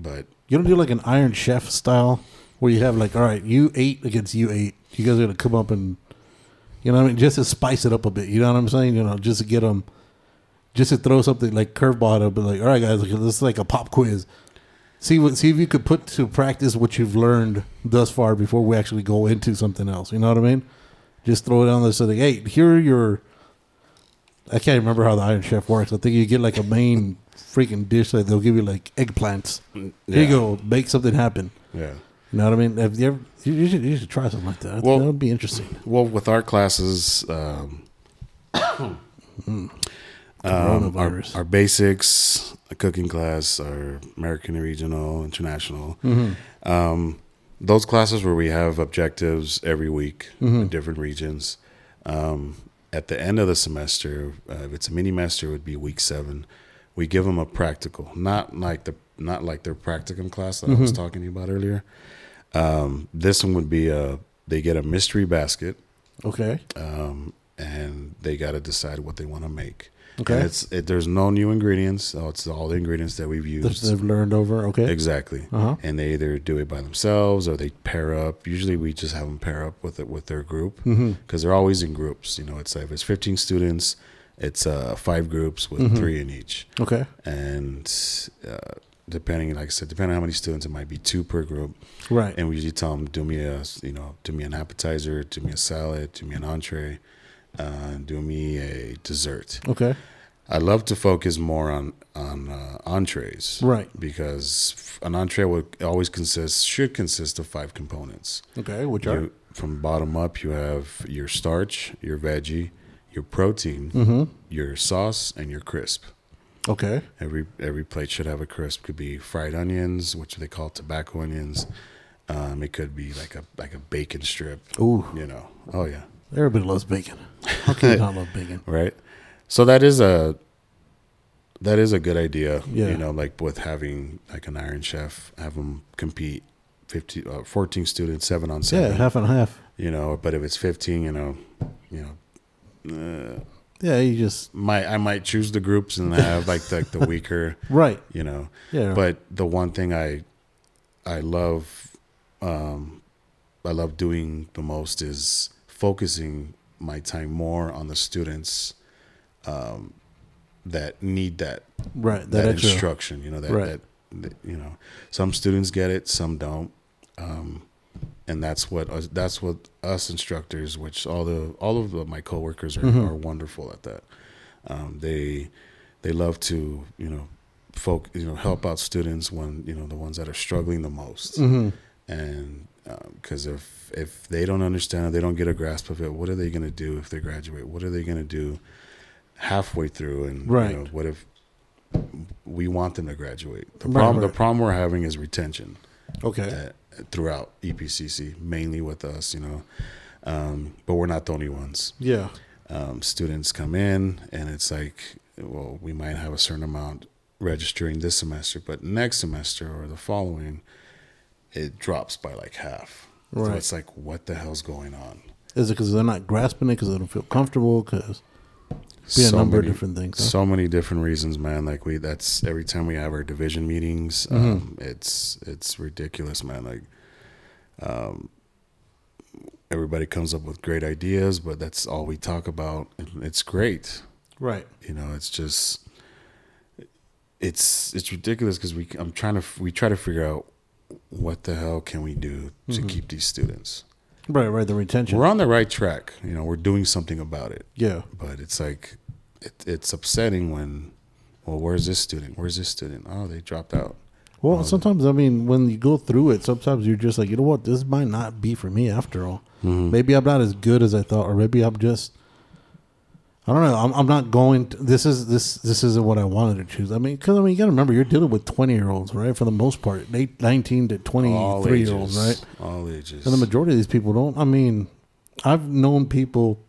[SPEAKER 2] but
[SPEAKER 1] You don't do like an Iron Chef style where you have like, all right, you eight against you eight. You guys are gonna come up and, you know, what I mean, just to spice it up a bit. You know what I'm saying? You know, just to get them, just to throw something like curveball up, but like, all right, guys, this is like a pop quiz. See what, see if you could put to practice what you've learned thus far before we actually go into something else. You know what I mean? Just throw it on there. So like, hey, here are your. I can't remember how the Iron Chef works. I think you get like a main freaking dish that they'll give you like eggplants. Here you go, make something happen.
[SPEAKER 2] yeah.
[SPEAKER 1] You know what I mean? Have you ever? You should, you should try something like that.
[SPEAKER 2] Well-
[SPEAKER 1] that would be interesting.
[SPEAKER 2] Well, with our classes, um, [coughs] um, our,
[SPEAKER 1] Coronavirus.
[SPEAKER 2] our basics, a cooking class, our American regional, international, um, those classes where we have objectives every week in different regions. Um, at the end of the semester, uh, if it's a mini master, it would be week seven. We give them a practical, not like the not like their practicum class that I was talking to you about earlier. Um, this one would be a they get a mystery basket
[SPEAKER 1] Okay.
[SPEAKER 2] um, and they got to decide what they want to make.
[SPEAKER 1] Okay.
[SPEAKER 2] And it's it, there's no new ingredients. So it's all the ingredients that we've
[SPEAKER 1] That
[SPEAKER 2] used.
[SPEAKER 1] they've learned over. Okay.
[SPEAKER 2] Exactly.
[SPEAKER 1] Uh-huh.
[SPEAKER 2] And they either do it by themselves or they pair up. Usually we just have them pair up with it with their group because
[SPEAKER 1] Mm-hmm.
[SPEAKER 2] they're always in groups. You know, it's like if it's 15 students, it's uh, five groups with
[SPEAKER 1] Mm-hmm.
[SPEAKER 2] three in each.
[SPEAKER 1] Okay.
[SPEAKER 2] And uh, depending, like I said, depending on how many students, it might be two per group.
[SPEAKER 1] Right.
[SPEAKER 2] And we usually tell them, do me a, you know, do me an appetizer, do me a salad, do me an entree, uh, do me a dessert.
[SPEAKER 1] okay.
[SPEAKER 2] I love to focus more on on uh, entrees,
[SPEAKER 1] Right.
[SPEAKER 2] Because an entree would always consist should consist of five components.
[SPEAKER 1] Okay. Which are
[SPEAKER 2] You, from bottom up, you have your starch, your veggie, your protein,
[SPEAKER 1] Mm-hmm.
[SPEAKER 2] your sauce, and your crisp.
[SPEAKER 1] okay.
[SPEAKER 2] Every every plate should have a crisp. Could be fried onions, which they call tobacco onions. Um, it could be like a like a bacon strip.
[SPEAKER 1] Ooh,
[SPEAKER 2] You know. Oh yeah.
[SPEAKER 1] everybody loves bacon. How can you not love bacon? [laughs]
[SPEAKER 2] Right. So that is a that is a good idea.
[SPEAKER 1] Yeah.
[SPEAKER 2] You know, like with having like an Iron Chef, have them compete. 50, uh, 14 students, seven on seven.
[SPEAKER 1] Yeah, half and half.
[SPEAKER 2] You know, but if it's fifteen, you know, you know, uh,
[SPEAKER 1] Yeah, you just
[SPEAKER 2] might I might choose the groups and have like the, the [laughs] weaker.
[SPEAKER 1] right.
[SPEAKER 2] You know,
[SPEAKER 1] Yeah.
[SPEAKER 2] but the one thing I I love um I love doing the most is focusing my time more on the students um that need that
[SPEAKER 1] right.
[SPEAKER 2] that,
[SPEAKER 1] That,
[SPEAKER 2] instruction you know that,
[SPEAKER 1] Right.
[SPEAKER 2] that that you know some students get it some don't um and that's what us, that's what us instructors which all the all of the, my coworkers are,
[SPEAKER 1] Mhm.
[SPEAKER 2] are wonderful at that um they they love to you know folk you know help out students when you know the ones that are struggling the most
[SPEAKER 1] Mm-hmm.
[SPEAKER 2] and because if if they don't understand it, they don't get a grasp of it. What are they going to do if they graduate? What are they going to do halfway through? And you know, what if we want them to graduate? The
[SPEAKER 1] Right,
[SPEAKER 2] problem
[SPEAKER 1] right.
[SPEAKER 2] the problem we're having is retention
[SPEAKER 1] Okay.
[SPEAKER 2] uh, throughout EPCC, mainly with us. You know, um, but we're not the only ones.
[SPEAKER 1] Yeah.
[SPEAKER 2] Um, students come in, and it's like, well, we might have a certain amount registering this semester, but next semester or the following, it drops by like half.
[SPEAKER 1] Right.
[SPEAKER 2] So it's like, what the hell's going on?
[SPEAKER 1] Is it because they're not grasping it because they don't feel comfortable? Because be a number of different things. huh?
[SPEAKER 2] So many different reasons, man. Like we, that's every time we have our division meetings,
[SPEAKER 1] Mm-hmm.
[SPEAKER 2] um, it's it's ridiculous, man. Like, um, everybody comes up with great ideas, but that's all we talk about. It's great,
[SPEAKER 1] Right.
[SPEAKER 2] you know. It's just, it's it's ridiculous because we I'm trying to we try to figure out what the hell can we do to
[SPEAKER 1] Mm-hmm.
[SPEAKER 2] keep these students.
[SPEAKER 1] Right, right. The retention.
[SPEAKER 2] We're on the right track. You know, we're doing something about it.
[SPEAKER 1] yeah.
[SPEAKER 2] But it's like, it, it's upsetting when, well, where's this student? Where's this student? Oh, they dropped out.
[SPEAKER 1] Well, um, sometimes I mean, when you go through it, sometimes you're just like, you know what, this might not be for me after all. Mm-hmm. Maybe I'm not as good as I thought, or maybe I'm just, I don't know. I'm, I'm not going. To, this is this this isn't what I wanted to choose. I mean, because I mean, you got to remember, you're dealing with 20 year olds, right? For the most part, eight, 19 to
[SPEAKER 2] All
[SPEAKER 1] 23
[SPEAKER 2] ages.
[SPEAKER 1] year olds, right?
[SPEAKER 2] All ages.
[SPEAKER 1] And the majority of these people don't. I mean, I've known people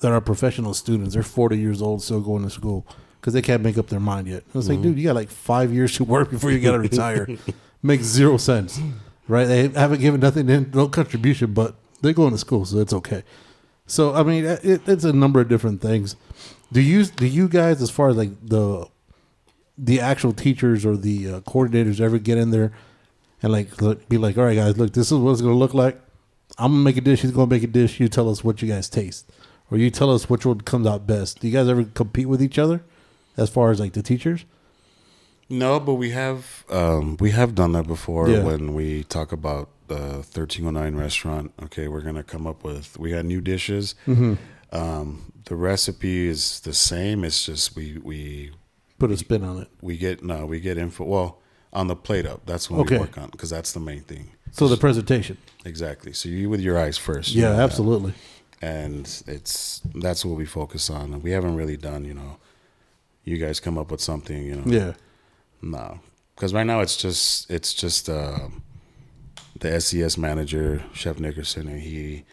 [SPEAKER 1] that are professional students. They're 40 years old, still going to school because they can't make up their mind yet. It's like, dude, you got like five years to work before you got to retire. [laughs] Makes zero sense, right? They haven't given nothing in, no contribution, but they're going to school, so it's okay. So I mean, it, it's a number of different things. Do you do you guys, as far as like the the actual teachers or the uh, coordinators, ever get in there and like look, be like, all right, guys, look, this is what it's gonna look like. I'm gonna make a dish. He's gonna make a dish. You tell us what you guys taste, or you tell us which one comes out best. Do you guys ever compete with each other, as far as like the teachers?
[SPEAKER 2] No, but we have um, we have done that before
[SPEAKER 1] Yeah.
[SPEAKER 2] when we talk about the thirteen oh nine restaurant. Okay, we're gonna come up with we got new dishes.
[SPEAKER 1] Mm-hmm.
[SPEAKER 2] Um, the recipe is the same. It's just we we
[SPEAKER 1] Put a spin on it.
[SPEAKER 2] we get no we get info. Well, on the plate up. That's when
[SPEAKER 1] Okay.
[SPEAKER 2] we work on because that's the main thing.
[SPEAKER 1] So the presentation.
[SPEAKER 2] Exactly. So you with your eyes first. you
[SPEAKER 1] Yeah,
[SPEAKER 2] know that.
[SPEAKER 1] absolutely.
[SPEAKER 2] And it's that's what we focus on. We haven't really done. You know, you guys come up with something. You know.
[SPEAKER 1] Yeah.
[SPEAKER 2] No, because right now it's just it's just uh, the SES manager, Chef Nickerson, and he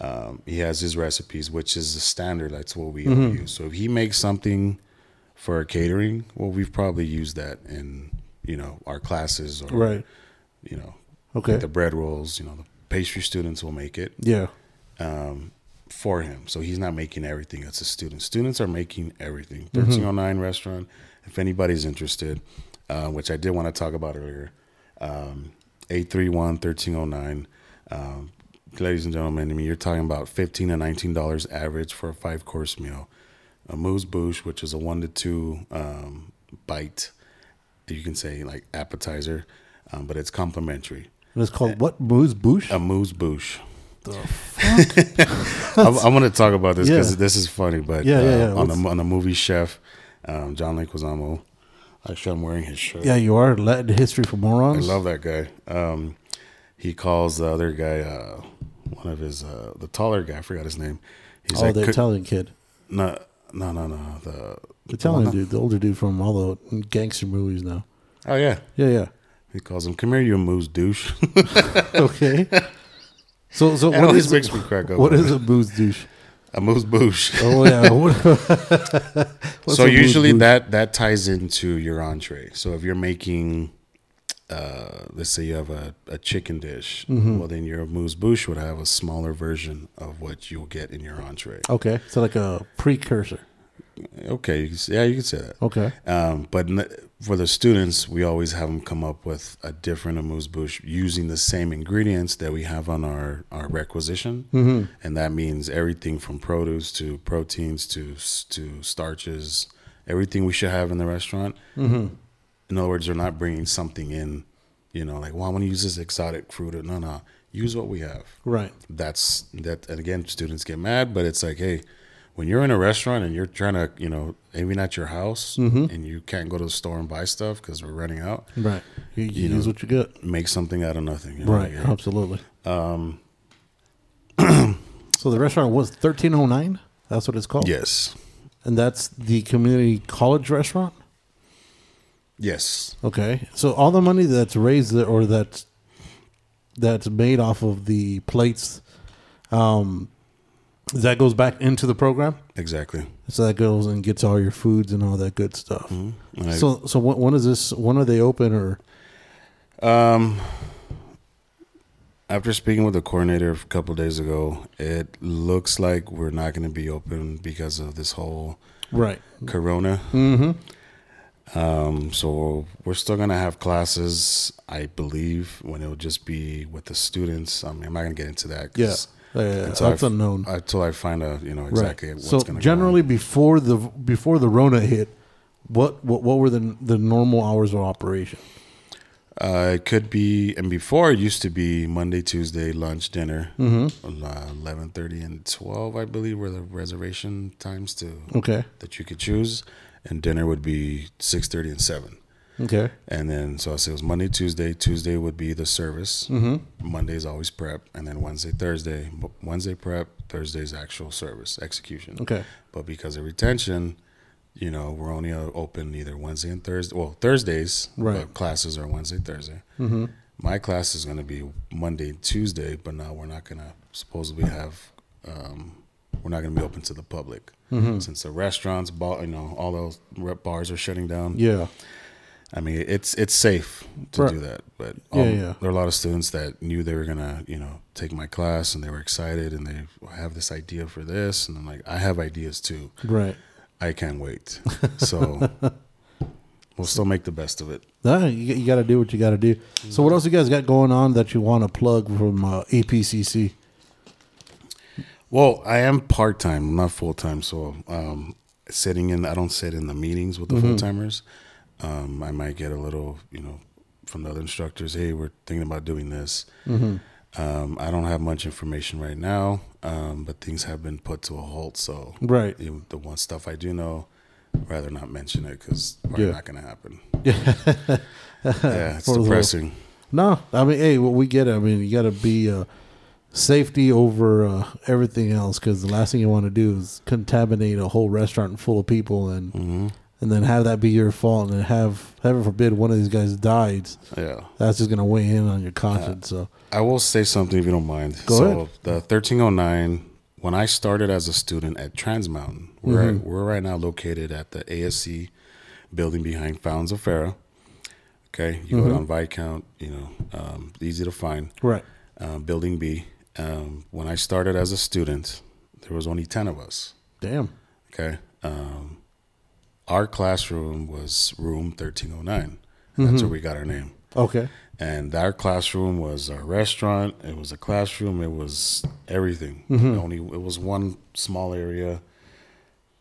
[SPEAKER 2] um, he has his recipes, which is the standard. That's what we all use. So if he makes something for catering, well, we've probably used that in you know our classes or
[SPEAKER 1] Right.
[SPEAKER 2] you know
[SPEAKER 1] Okay.
[SPEAKER 2] like the bread rolls. You know the pastry students will make it
[SPEAKER 1] Yeah.
[SPEAKER 2] um, for him. So he's not making everything. It's a student. Students are making everything. 1309 restaurant. If anybody's interested, uh, which I did want to talk about earlier, um, 831 1309. Um, ladies and gentlemen, I mean, you're talking about 15 to $19 average for a five course meal. A moose bouche, which is a one to two um, bite, you can say like appetizer, um, but it's complimentary.
[SPEAKER 1] And it's called what? Moose Bouche?
[SPEAKER 2] A moose bouche. I'm, I'm going to talk about this because
[SPEAKER 1] Yeah.
[SPEAKER 2] this is funny. But
[SPEAKER 1] Yeah, yeah,
[SPEAKER 2] uh, on the on the movie Chef, um, John Leguizamo. Actually, I'm wearing his shirt.
[SPEAKER 1] yeah, you are Latin history for morons.
[SPEAKER 2] I love that guy. Um, he calls the other guy, uh, one of his, uh, the taller guy. I forgot his name. He's
[SPEAKER 1] oh,
[SPEAKER 2] like,
[SPEAKER 1] the Italian kid,
[SPEAKER 2] no, no, no, no. The
[SPEAKER 1] the Italian dude, the older dude from all the gangster movies now.
[SPEAKER 2] Oh yeah,
[SPEAKER 1] Yeah, yeah.
[SPEAKER 2] he calls him. Come here, you moose douche. [laughs]
[SPEAKER 1] Okay. [laughs] So, so
[SPEAKER 2] It
[SPEAKER 1] what
[SPEAKER 2] always
[SPEAKER 1] is
[SPEAKER 2] makes me crack up.
[SPEAKER 1] what is a moose douche?
[SPEAKER 2] a moose bouche?
[SPEAKER 1] Oh yeah. [laughs] [laughs]
[SPEAKER 2] So usually that that ties into your entree. So if you're making, uh, let's say you have a, a chicken dish,
[SPEAKER 1] Mm-hmm.
[SPEAKER 2] well then your moose bouche would have a smaller version of what you'll get in your entree.
[SPEAKER 1] Okay, so like a precursor.
[SPEAKER 2] Okay, you can, s- yeah, you can say that.
[SPEAKER 1] Okay.
[SPEAKER 2] Um, but for the students, we always have them come up with a different amuse bouche using the same ingredients that we have on our, our requisition, mm-hmm. and that means everything from produce to proteins to to starches, everything we should have in the restaurant. Mm-hmm. In other words, they're not bringing something in, you know, like, well, I want to use this exotic fruit. No, no, use what we have
[SPEAKER 1] Right.
[SPEAKER 2] that's that and again students get mad but it's like hey when you're in a restaurant and you're trying to you know maybe not your house and you can't go to the store and buy stuff because we're running out
[SPEAKER 1] Right. You, you,
[SPEAKER 2] You
[SPEAKER 1] use
[SPEAKER 2] know,
[SPEAKER 1] what you get.
[SPEAKER 2] make something out of nothing you know,
[SPEAKER 1] Right.
[SPEAKER 2] like,
[SPEAKER 1] Absolutely.
[SPEAKER 2] um [clears throat]
[SPEAKER 1] So the restaurant was thirteen oh nine. That's what it's called.
[SPEAKER 2] yes
[SPEAKER 1] And that's the community college restaurant.
[SPEAKER 2] yes
[SPEAKER 1] Okay. So all the money that's raised there or that's that's made off of the plates, um, that goes back into the program.
[SPEAKER 2] exactly
[SPEAKER 1] So that goes and gets all your foods and all that good stuff.
[SPEAKER 2] And I-
[SPEAKER 1] So so when, when is this? When are they open? Or
[SPEAKER 2] Um, after speaking with the coordinator a couple days ago, it looks like we're not going to be open because of this whole
[SPEAKER 1] right?
[SPEAKER 2] Corona.
[SPEAKER 1] Mm-hmm.
[SPEAKER 2] Um, so we're still gonna have classes, I believe, when it'll just be with the students. I mean, I'm not gonna get into that.
[SPEAKER 1] Yeah. Yeah,
[SPEAKER 2] until
[SPEAKER 1] that's
[SPEAKER 2] I-
[SPEAKER 1] unknown.
[SPEAKER 2] Until I find out, you know, exactly
[SPEAKER 1] right.
[SPEAKER 2] what's
[SPEAKER 1] So
[SPEAKER 2] gonna
[SPEAKER 1] generally,
[SPEAKER 2] go
[SPEAKER 1] before the before the Rona hit, what what what were the the normal hours of operation?
[SPEAKER 2] Uh, it could be, and before it used to be Monday, Tuesday, lunch, dinner,
[SPEAKER 1] Mm-hmm.
[SPEAKER 2] uh, eleven thirty and twelve, I believe, were the reservation times to
[SPEAKER 1] Okay.
[SPEAKER 2] that you could choose, and dinner would be six thirty and seven.
[SPEAKER 1] Okay.
[SPEAKER 2] And then, so I said it was Monday, Tuesday. Tuesday would be the service.
[SPEAKER 1] Mm-hmm.
[SPEAKER 2] Monday's always prep, and then Wednesday, Thursday. Wednesday prep, Thursday's actual service execution.
[SPEAKER 1] Okay.
[SPEAKER 2] But because of retention, you know, we're only uh, open either Wednesday and Thursday. Well, Thursdays,
[SPEAKER 1] Right.
[SPEAKER 2] but classes are Wednesday, Thursday.
[SPEAKER 1] Mm-hmm.
[SPEAKER 2] My class is going to be Monday, Tuesday, but now we're not going to supposedly have. Um, we're not going to be open to the public
[SPEAKER 1] Mm-hmm.
[SPEAKER 2] since the restaurants, bar, you know, all those rep bars are shutting down.
[SPEAKER 1] Yeah.
[SPEAKER 2] I mean, it's it's safe to
[SPEAKER 1] Right.
[SPEAKER 2] do that, but
[SPEAKER 1] Yeah,
[SPEAKER 2] um,
[SPEAKER 1] yeah.
[SPEAKER 2] there are a lot of students that knew they were gonna, you know, take my class and they were excited and they have this idea for this, and I'm like, I have ideas too.
[SPEAKER 1] Right.
[SPEAKER 2] I can't wait. [laughs] So we'll still make the best of it.
[SPEAKER 1] Nah, you, you got to do what you got to do. So, what else you guys got going on that you want to plug from uh, EPCC?
[SPEAKER 2] Well, I am part time, I'm not full time. So um, sitting in, I don't sit in the meetings with the
[SPEAKER 1] Mm-hmm.
[SPEAKER 2] full timers. Um, I might get a little, you know, from the other instructors. Hey, we're thinking about doing this.
[SPEAKER 1] Mm-hmm.
[SPEAKER 2] Um, I don't have much information right now, um, but things have been put to a halt. So
[SPEAKER 1] Right.
[SPEAKER 2] the, the one stuff I do know, rather not mention it because probably
[SPEAKER 1] Yeah.
[SPEAKER 2] not going to happen.
[SPEAKER 1] Yeah. [laughs]
[SPEAKER 2] Yeah, it's
[SPEAKER 1] For
[SPEAKER 2] depressing.
[SPEAKER 1] No, I mean, hey, well, we get it. I mean, you got to be uh, safety over uh, everything else because the last thing you want to do is contaminate a whole restaurant full of people and
[SPEAKER 2] hmm
[SPEAKER 1] and then have that be your fault and then have heaven forbid one of these guys died.
[SPEAKER 2] Yeah.
[SPEAKER 1] That's just gonna weigh in on your conscience. So
[SPEAKER 2] I will say something if you don't mind.
[SPEAKER 1] Go
[SPEAKER 2] so
[SPEAKER 1] ahead.
[SPEAKER 2] the 1309, when I started as a student at Trans Mountain, we're
[SPEAKER 1] Mm-hmm.
[SPEAKER 2] we're right now located at the ASC building behind Fountains of Farah. Okay, you
[SPEAKER 1] Mm-hmm.
[SPEAKER 2] go down Viscount, you know, um, easy to find.
[SPEAKER 1] right,
[SPEAKER 2] Uh, building B. Um, when I started as a student, there was only 10 of us.
[SPEAKER 1] damn.
[SPEAKER 2] Okay. Um, our classroom was room 1309. And That's where we got our name.
[SPEAKER 1] Okay,
[SPEAKER 2] And our classroom was our restaurant. It was a classroom. It was everything.
[SPEAKER 1] Mm-hmm.
[SPEAKER 2] Only it was one small area,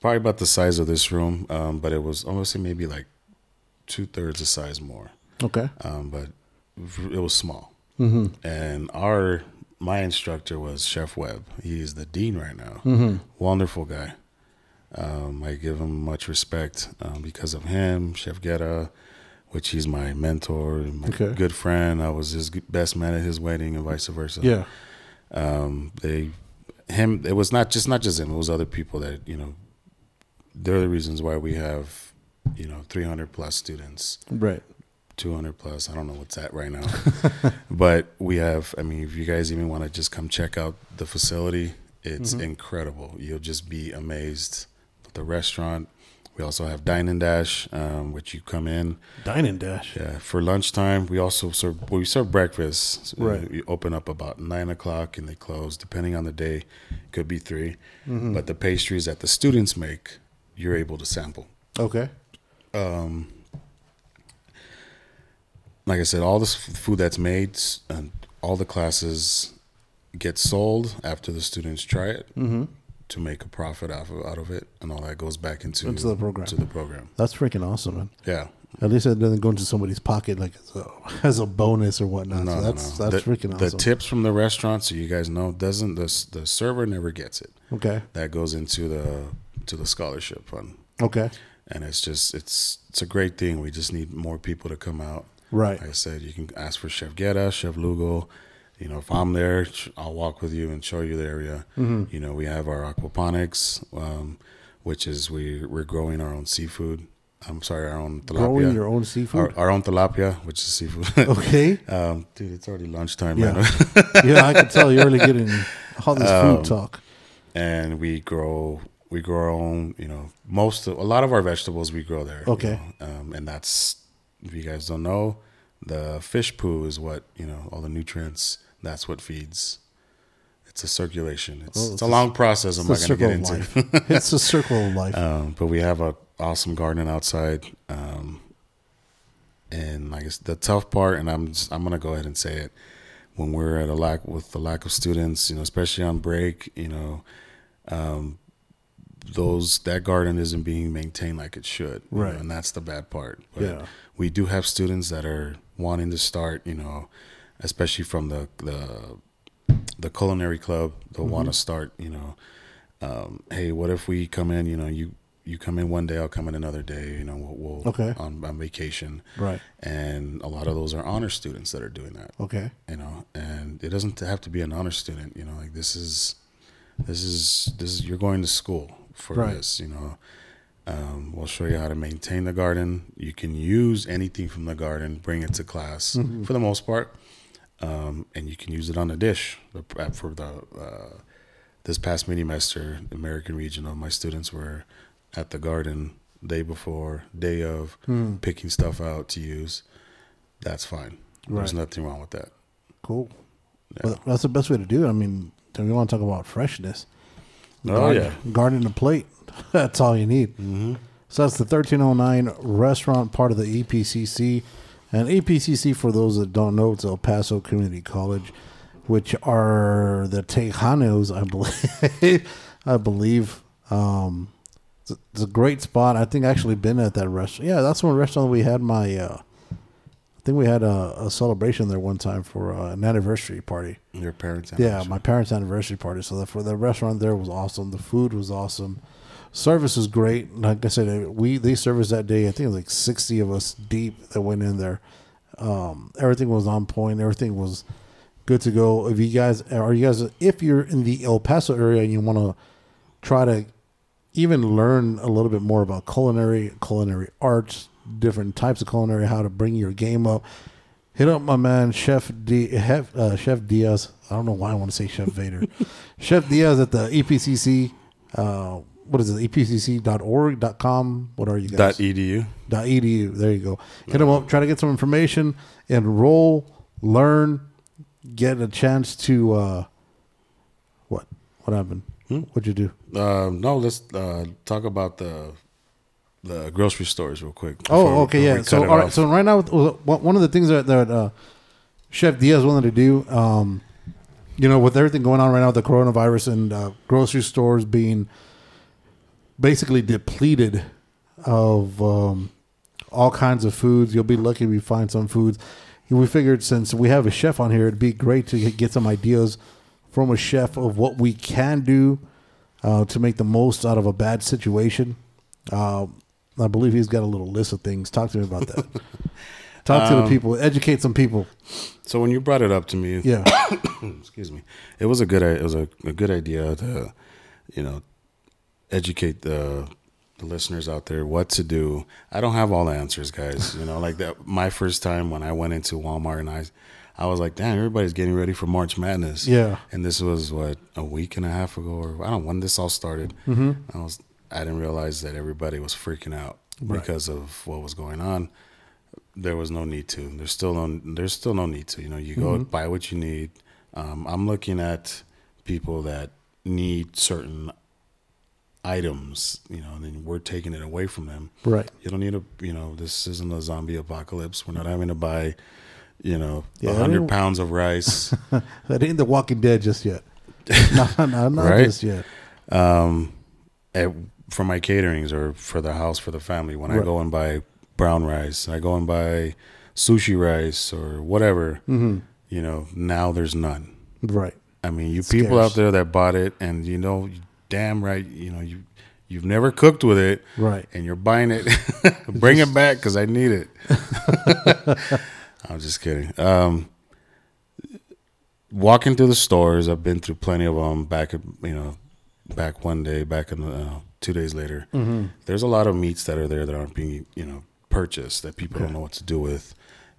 [SPEAKER 2] probably about the size of this room, um, but it was almost maybe like two thirds the size more.
[SPEAKER 1] okay,
[SPEAKER 2] Um, but it was small.
[SPEAKER 1] mm-hmm.
[SPEAKER 2] And our my instructor was Chef Webb. He is the dean right now.
[SPEAKER 1] Mm-hmm.
[SPEAKER 2] Wonderful guy. Um, I give him much respect um, because of him, Chef Guetta, which he's my mentor, my
[SPEAKER 1] Okay.
[SPEAKER 2] good friend. I was his best man at his wedding, and vice versa.
[SPEAKER 1] yeah,
[SPEAKER 2] Um, they, him. It was not just not just him. It was other people that you know. They're the reasons why we have, you know, 300 plus students.
[SPEAKER 1] right,
[SPEAKER 2] 200 plus. I don't know what's at right now. [laughs] but we have, I mean, if you guys even want to just come check out the facility, it's incredible. You'll just be amazed. The restaurant. We also have Dine and Dash, um, which you come in
[SPEAKER 1] dine and dash.
[SPEAKER 2] yeah, for lunchtime. We also serve we serve breakfast.
[SPEAKER 1] Right.
[SPEAKER 2] We open up about nine o'clock and they close depending on the day. Could be 3 But the pastries that the students make, you're able to sample.
[SPEAKER 1] Okay,
[SPEAKER 2] Um, like I said, all this food that's made and all the classes get sold after the students try it
[SPEAKER 1] mm-hmm.
[SPEAKER 2] To make a profit out of, out of it, and all that goes back into,
[SPEAKER 1] Into the program.
[SPEAKER 2] To the program,
[SPEAKER 1] that's freaking awesome, man.
[SPEAKER 2] yeah.
[SPEAKER 1] At least it doesn't go into somebody's pocket like as a, [laughs] as a bonus or whatnot.
[SPEAKER 2] No,
[SPEAKER 1] so
[SPEAKER 2] no,
[SPEAKER 1] that's
[SPEAKER 2] no.
[SPEAKER 1] that's
[SPEAKER 2] the,
[SPEAKER 1] freaking awesome.
[SPEAKER 2] The tips from the restaurant, so you guys know, doesn't the the server never gets it.
[SPEAKER 1] okay,
[SPEAKER 2] That goes into the to the scholarship fund,
[SPEAKER 1] okay,
[SPEAKER 2] and it's just it's it's a great thing. We just need more people to come out.
[SPEAKER 1] right,
[SPEAKER 2] Like I said, you can ask for Chef Guetta, Chef Lugo. You know, if I'm there, I'll walk with you and show you the area.
[SPEAKER 1] Mm-hmm.
[SPEAKER 2] You know, we have our aquaponics, um, which is we we're growing our own seafood. I'm sorry, our own tilapia.
[SPEAKER 1] growing your own seafood.
[SPEAKER 2] our, our own tilapia, which is seafood. [laughs]
[SPEAKER 1] okay,
[SPEAKER 2] um, dude, it's already lunchtime,
[SPEAKER 1] Yeah.
[SPEAKER 2] man. [laughs]
[SPEAKER 1] yeah, I can tell you're really getting all this
[SPEAKER 2] Um,
[SPEAKER 1] food talk.
[SPEAKER 2] and we grow we grow our own. You know, most of, a lot of our vegetables we grow there. you
[SPEAKER 1] Okay.
[SPEAKER 2] know, um, and that's if you guys don't know, the fish poo is what you know all the nutrients. That's what feeds. It's a circulation. It's,
[SPEAKER 1] Oh,
[SPEAKER 2] it's, a long process. I'm not going to get into.
[SPEAKER 1] life. [laughs] it's a circle of life.
[SPEAKER 2] Um, but we have a awesome garden outside. Um, and like the tough part, and I'm just, I'm gonna go ahead and say it. When we're at a lack with the lack of students, you know, especially on break, you know, um, those that garden isn't being maintained like it should, you know,
[SPEAKER 1] Right.
[SPEAKER 2] and that's the bad part. But
[SPEAKER 1] Yeah.
[SPEAKER 2] we do have students that are wanting to start, you know, especially from the the the culinary club, they'll want to start, you know, um, hey, what if we come in, you know, you you come in one day, I'll come in another day, you know, we'll, we'll
[SPEAKER 1] Okay.
[SPEAKER 2] on, on vacation,
[SPEAKER 1] Right.
[SPEAKER 2] and a lot of those are honor students that are doing that
[SPEAKER 1] Okay.
[SPEAKER 2] you know and it doesn't have to be an honor student you know like this is this is this is you're going to school for
[SPEAKER 1] Right.
[SPEAKER 2] this you know um, we'll show you how to maintain the garden you can use anything from the garden bring it to class
[SPEAKER 1] Mm-hmm.
[SPEAKER 2] for the most part um, and you can use it on a dish uh, for the uh, this past mini master american regional my students were at the garden day before day of
[SPEAKER 1] Hmm.
[SPEAKER 2] picking stuff out to use that's fine there's nothing wrong with that
[SPEAKER 1] Cool.
[SPEAKER 2] Yeah.
[SPEAKER 1] Well, that's the best way to do it. I mean, you want to talk about freshness.
[SPEAKER 2] Oh,
[SPEAKER 1] garden,
[SPEAKER 2] yeah.
[SPEAKER 1] garden and plate. [laughs] that's all you need.
[SPEAKER 2] Mm-hmm.
[SPEAKER 1] So that's the 1309 restaurant, part of the EPCC. And EPCC, for those that don't know, it's El Paso Community College, which are the Tejanos, I believe. [laughs] I believe. Um, it's, a, it's a great spot. I think I actually been at that restaurant. Yeah, that's one restaurant we had my. Uh, I think we had a, a celebration there one time for uh, an anniversary party.
[SPEAKER 2] Your parents.
[SPEAKER 1] Yeah, my parents' anniversary party. So for the restaurant there was awesome. The food was awesome. Service was great. Like I said, we they serviced that day. I think it was like sixty of us deep that went in there. Um, everything was on point. Everything was good to go. If you guys are you guys if you're in the El Paso area and you want to try to even learn a little bit more about culinary, culinary arts, different types of culinary, how to bring your game up. Hit up my man Chef D, Hef- uh, Chef Diaz. I don't know why I want to say Chef Vader. [laughs] Chef Diaz at the EPCC. Uh, what is it? EPCC.org.com. What are you guys?
[SPEAKER 2] Dot edu.
[SPEAKER 1] Dot edu. There you go. Hit them up. Try to get some information. Enroll. Learn. Get a chance to. Uh, what? What happened?
[SPEAKER 2] Hmm?
[SPEAKER 1] What'd you do?
[SPEAKER 2] Uh, no, let's uh, talk about the the grocery stores real quick.
[SPEAKER 1] Oh, okay,
[SPEAKER 2] before
[SPEAKER 1] yeah. So, all right.
[SPEAKER 2] off.
[SPEAKER 1] So right now, with- with- one one of the things that, that uh, Chef Diaz wanted to do, um, you know, with everything going on right now with the coronavirus and uh, grocery stores being basically depleted of um, all kinds of foods, you'll be lucky if we find some foods. We figured since we have a chef on here, it'd be great to get- some ideas from a chef of what we can do uh, to make the most out of a bad situation. Uh, I believe he's got a little list of things. Talk to me about that. [laughs] Talk to the
[SPEAKER 2] Um,
[SPEAKER 1] people. Educate some people.
[SPEAKER 2] so when you brought it up to me,
[SPEAKER 1] Yeah. [coughs]
[SPEAKER 2] excuse me, it was a good it was a, a good idea to, you know, educate the the listeners out there what to do. I don't have all the answers, guys. You know, like that my first time when I went into Walmart and I I was like, damn, everybody's getting ready for March Madness.
[SPEAKER 1] Yeah.
[SPEAKER 2] And this was what a week and a half ago, or I don't know when this all started.
[SPEAKER 1] Mm-hmm.
[SPEAKER 2] I was I didn't realize that everybody was freaking out
[SPEAKER 1] Right.
[SPEAKER 2] because of what was going on. There was no need to. There's still no. There's still no need to. You know, you go
[SPEAKER 1] Mm-hmm.
[SPEAKER 2] buy what you need. Um, I'm looking at people that need certain items. You know, and then we're taking it away from them.
[SPEAKER 1] Right.
[SPEAKER 2] You don't need a. You know, this isn't a zombie apocalypse. We're not having to buy. You know, a
[SPEAKER 1] Yeah,
[SPEAKER 2] hundred pounds of rice. [laughs]
[SPEAKER 1] That ain't The Walking Dead just yet. [laughs] no, no, not
[SPEAKER 2] Right?
[SPEAKER 1] just yet.
[SPEAKER 2] um, at, for my caterings or for the house for the family. When I go and buy brown rice, I go and buy sushi rice or whatever.
[SPEAKER 1] Mm-hmm.
[SPEAKER 2] You know, now there's none.
[SPEAKER 1] Right.
[SPEAKER 2] I mean, you
[SPEAKER 1] Scarce.
[SPEAKER 2] people out there that bought it, and you know, damn right, you know, you you've never cooked with it,
[SPEAKER 1] Right.
[SPEAKER 2] and you're buying it. [laughs] Bring it back because I need it. [laughs] I'm just kidding. Um, walking through the stores, I've been through plenty of them. Back, you know, back one day, back in the uh, two days later.
[SPEAKER 1] Mm-hmm.
[SPEAKER 2] There's a lot of meats that are there that aren't being, you know, purchased that people don't know what to do with.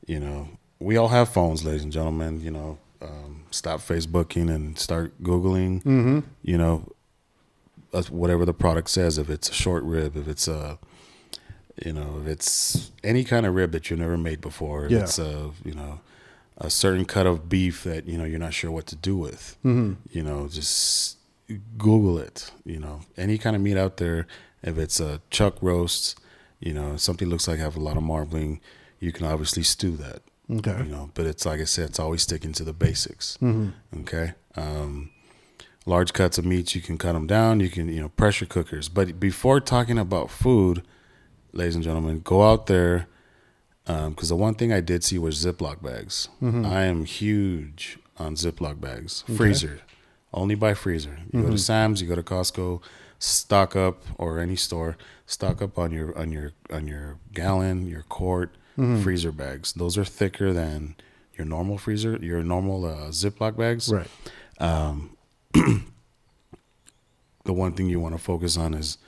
[SPEAKER 2] You know, we all have phones, ladies and gentlemen. You know, um, stop Facebooking and start Googling.
[SPEAKER 1] Mm-hmm.
[SPEAKER 2] You know, whatever the product says. If it's a short rib, if it's a, you know, if it's any kind of rib that you've never made before, if
[SPEAKER 1] Yeah.
[SPEAKER 2] it's a, you know, a certain cut of beef that you know you're not sure what to do with.
[SPEAKER 1] Mm-hmm.
[SPEAKER 2] You know, just Google it. You know, any kind of meat out there. If it's a chuck roast, you know, something looks like have a lot of marbling, you can obviously stew that.
[SPEAKER 1] Okay.
[SPEAKER 2] You know, but it's like I said, it's always sticking to the basics.
[SPEAKER 1] Mm-hmm.
[SPEAKER 2] Okay. Um, large cuts of meats, you can cut them down. You can, you know, pressure cookers. But before talking about food, ladies and gentlemen, go out there, because the one thing I did see was Ziploc bags.
[SPEAKER 1] Mm-hmm.
[SPEAKER 2] I am huge on Ziploc bags. Freezer, only buy freezer. You
[SPEAKER 1] Mm-hmm.
[SPEAKER 2] go to Sam's, you go to Costco, stock up or any store, stock up on your on your on your gallon, your quart
[SPEAKER 1] Mm-hmm.
[SPEAKER 2] freezer bags. Those are thicker than your normal freezer, your normal uh, Ziploc bags.
[SPEAKER 1] Right. [clears throat]
[SPEAKER 2] the one thing you want to focus on is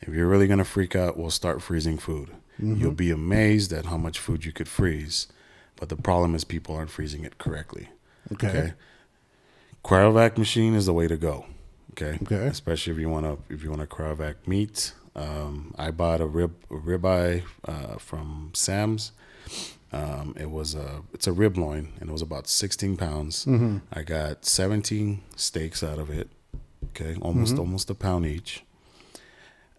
[SPEAKER 2] if you're really going to freak out, we'll start freezing food. You'll be amazed at how much food you could freeze. But the problem is people aren't freezing it correctly.
[SPEAKER 1] Okay.
[SPEAKER 2] Okay. Cryovac machine is the way to go. Okay.
[SPEAKER 1] Okay.
[SPEAKER 2] Especially if you want to if you want to cryovac meat. Um, I bought a rib a ribeye uh, from Sam's. Um, it was a it's a rib loin and it was about 16 pounds. I got 17 steaks out of it. Okay, almost almost a pound each.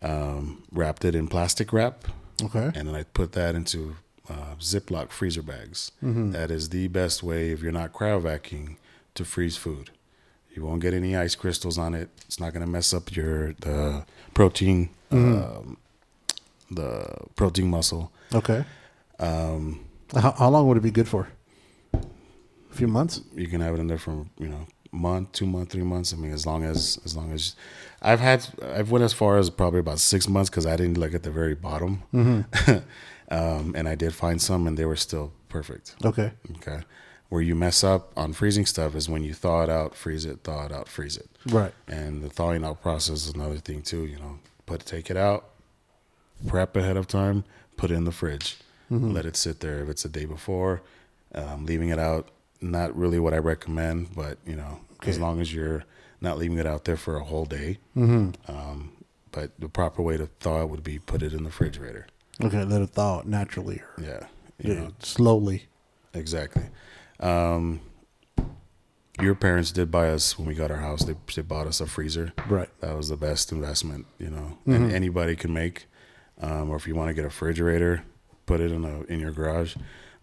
[SPEAKER 2] Um, wrapped it in plastic wrap
[SPEAKER 1] Okay.
[SPEAKER 2] and then I put that into uh, Ziploc freezer bags. That is the best way if you're not cryovacing to freeze food. You won't get any ice crystals on it. It's not going to mess up your the protein, um, the protein muscle.
[SPEAKER 1] Okay.
[SPEAKER 2] Um,
[SPEAKER 1] How, how long would it be good for? A few months.
[SPEAKER 2] you can have it in there for you know month, two month, three months. I mean, as long as as long as I've had, I've went as far as probably about six months because I didn't look at the very bottom, [laughs] um, and I did find some, and they were still perfect.
[SPEAKER 1] Okay.
[SPEAKER 2] Okay. Where you mess up on freezing stuff is when you thaw it out, freeze it, thaw it out, freeze it.
[SPEAKER 1] Right.
[SPEAKER 2] And the thawing out process is another thing too. You know, put take it out, prep ahead of time, put it in the fridge, let it sit there. If it's a day before, um, leaving it out, not really what I recommend, but you know, as long as you're not leaving it out there for a whole day. Um, but the proper way to thaw it would be put it in the refrigerator.
[SPEAKER 1] Okay. Let it thaw out naturally. Or,
[SPEAKER 2] Yeah. You
[SPEAKER 1] yeah,
[SPEAKER 2] know,
[SPEAKER 1] slowly.
[SPEAKER 2] Exactly. Um, your parents did buy us when we got our house. They, they bought us a freezer.
[SPEAKER 1] Right.
[SPEAKER 2] That was the best investment, you know, and anybody can make. Um, or if you want to get a refrigerator, put it in a in your garage.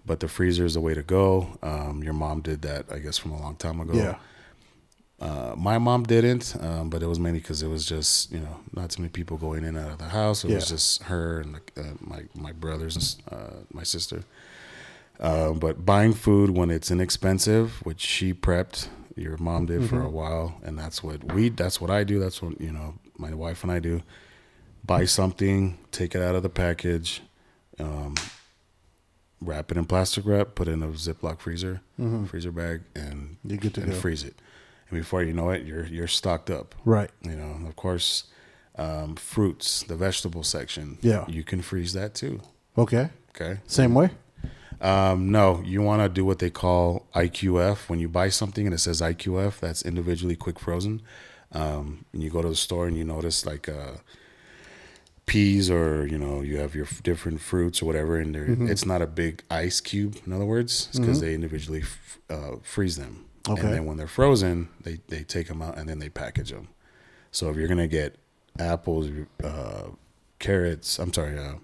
[SPEAKER 2] But the freezer is the way to go. Um, your mom did that, I guess, from a long time ago.
[SPEAKER 1] Yeah.
[SPEAKER 2] Uh, my mom didn't, um, but it was mainly because it was just you know not too many people going in and out of the house. It was just her and uh, my my brothers and uh, my sister. Uh, but buying food when it's inexpensive, which she prepped, your mom did for a while, and that's what we. That's what I do. That's what you know my wife and I do. Buy something, take it out of the package, um, wrap it in plastic wrap, put it in a Ziploc freezer, freezer bag, and
[SPEAKER 1] You're good to
[SPEAKER 2] and
[SPEAKER 1] go.
[SPEAKER 2] freeze it. And before you know it, you're you're stocked up.
[SPEAKER 1] Right.
[SPEAKER 2] You know, of course, um, fruits, the vegetable section.
[SPEAKER 1] Yeah.
[SPEAKER 2] you can freeze that too.
[SPEAKER 1] Okay.
[SPEAKER 2] Okay.
[SPEAKER 1] Same way.
[SPEAKER 2] Um, no, you want to do what they call IQF. When you buy something and it says IQF, that's individually quick frozen. Um, and you go to the store and you notice like uh, peas or you know you have your f- different fruits or whatever, and they're
[SPEAKER 1] Mm-hmm.
[SPEAKER 2] it's not a big ice cube. In other words, it's because they individually f- uh, freeze them.
[SPEAKER 1] Okay.
[SPEAKER 2] And then when they're frozen, they they take them out and then they package them. So if you're gonna get apples, uh, carrots, I'm sorry, uh,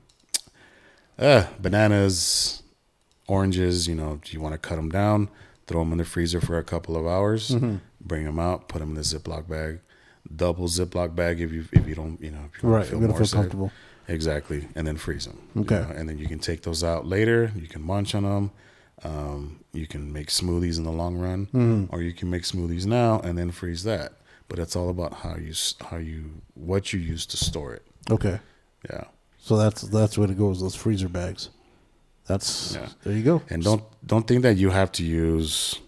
[SPEAKER 2] uh, bananas, oranges, you know, do you want to cut them down, throw them in the freezer for a couple of hours,
[SPEAKER 1] Mm-hmm.
[SPEAKER 2] bring them out, put them in a Ziploc bag, double Ziploc bag if you if you don't, you know, if you
[SPEAKER 1] Right. You're gonna feel comfortable.
[SPEAKER 2] Exactly, and then freeze them.
[SPEAKER 1] Okay.
[SPEAKER 2] and then you can take those out later. You can munch on them. Um, you can make smoothies in the long run,
[SPEAKER 1] Mm-hmm.
[SPEAKER 2] or you can make smoothies now and then freeze that. But it's all about how you how you what you use to store it.
[SPEAKER 1] Okay.
[SPEAKER 2] Yeah.
[SPEAKER 1] So that's that's where it goes. Those freezer bags. That's
[SPEAKER 2] Yeah.
[SPEAKER 1] there you go.
[SPEAKER 2] And don't don't think that you have to use,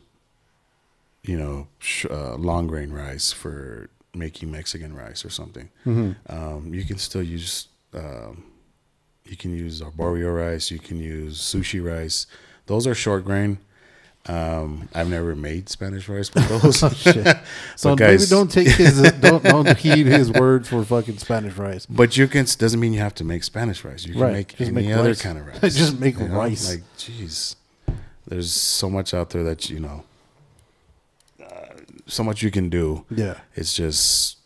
[SPEAKER 2] you know, sh- uh, long grain rice for making Mexican rice or something. Um, you can still use um, you can use arborio rice. You can use sushi rice. Those are short grain. Um, I've never made Spanish rice with [laughs] those.
[SPEAKER 1] Shit. [laughs] So
[SPEAKER 2] But
[SPEAKER 1] maybe
[SPEAKER 2] guys-
[SPEAKER 1] don't take his [laughs] don't don't heed his words for fucking Spanish rice.
[SPEAKER 2] But you can doesn't mean you have to make Spanish rice. You can
[SPEAKER 1] Right.
[SPEAKER 2] make
[SPEAKER 1] Just
[SPEAKER 2] any
[SPEAKER 1] make
[SPEAKER 2] other
[SPEAKER 1] rice.
[SPEAKER 2] kind of rice.
[SPEAKER 1] Just make
[SPEAKER 2] You know?
[SPEAKER 1] rice.
[SPEAKER 2] Like, jeez, there's so much out there that you know, so much you can do.
[SPEAKER 1] Yeah,
[SPEAKER 2] It's just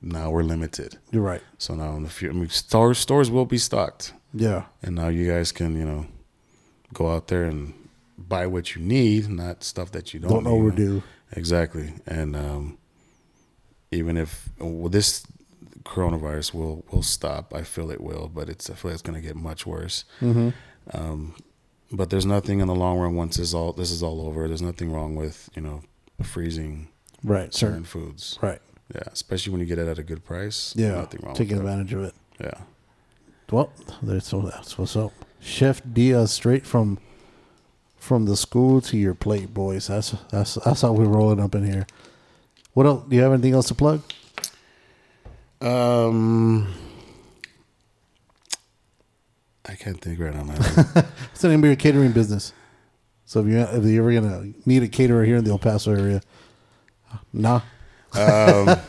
[SPEAKER 2] now we're limited.
[SPEAKER 1] you're right.
[SPEAKER 2] So now in the future, I mean, stores stores will be stocked,
[SPEAKER 1] Yeah,
[SPEAKER 2] and now you guys can you know go out there and buy what you need, not stuff that you don't.
[SPEAKER 1] don't
[SPEAKER 2] need, you know?
[SPEAKER 1] overdo.
[SPEAKER 2] Exactly, and um, even if well, this coronavirus will will stop, I feel it will, but it's I feel it's going to get much worse.
[SPEAKER 1] Mm-hmm.
[SPEAKER 2] Um, but there's nothing in the long run once this all this is all over. There's nothing wrong with you know freezing
[SPEAKER 1] Right.
[SPEAKER 2] certain foods.
[SPEAKER 1] Right.
[SPEAKER 2] Yeah, especially when you get it at a good price.
[SPEAKER 1] Yeah.
[SPEAKER 2] nothing wrong.
[SPEAKER 1] Taking
[SPEAKER 2] that.
[SPEAKER 1] advantage of it.
[SPEAKER 2] Yeah.
[SPEAKER 1] Well, that's so that's what's up. Chef Diaz, straight from from the school to your plate, boys. That's that's that's how we're rolling up in here. What else? Do you have anything else to plug?
[SPEAKER 2] Um, I can't think right now.
[SPEAKER 1] What's the name of your catering business? So if you if you're ever gonna need a caterer here in the El Paso area, nah,
[SPEAKER 2] um, [laughs]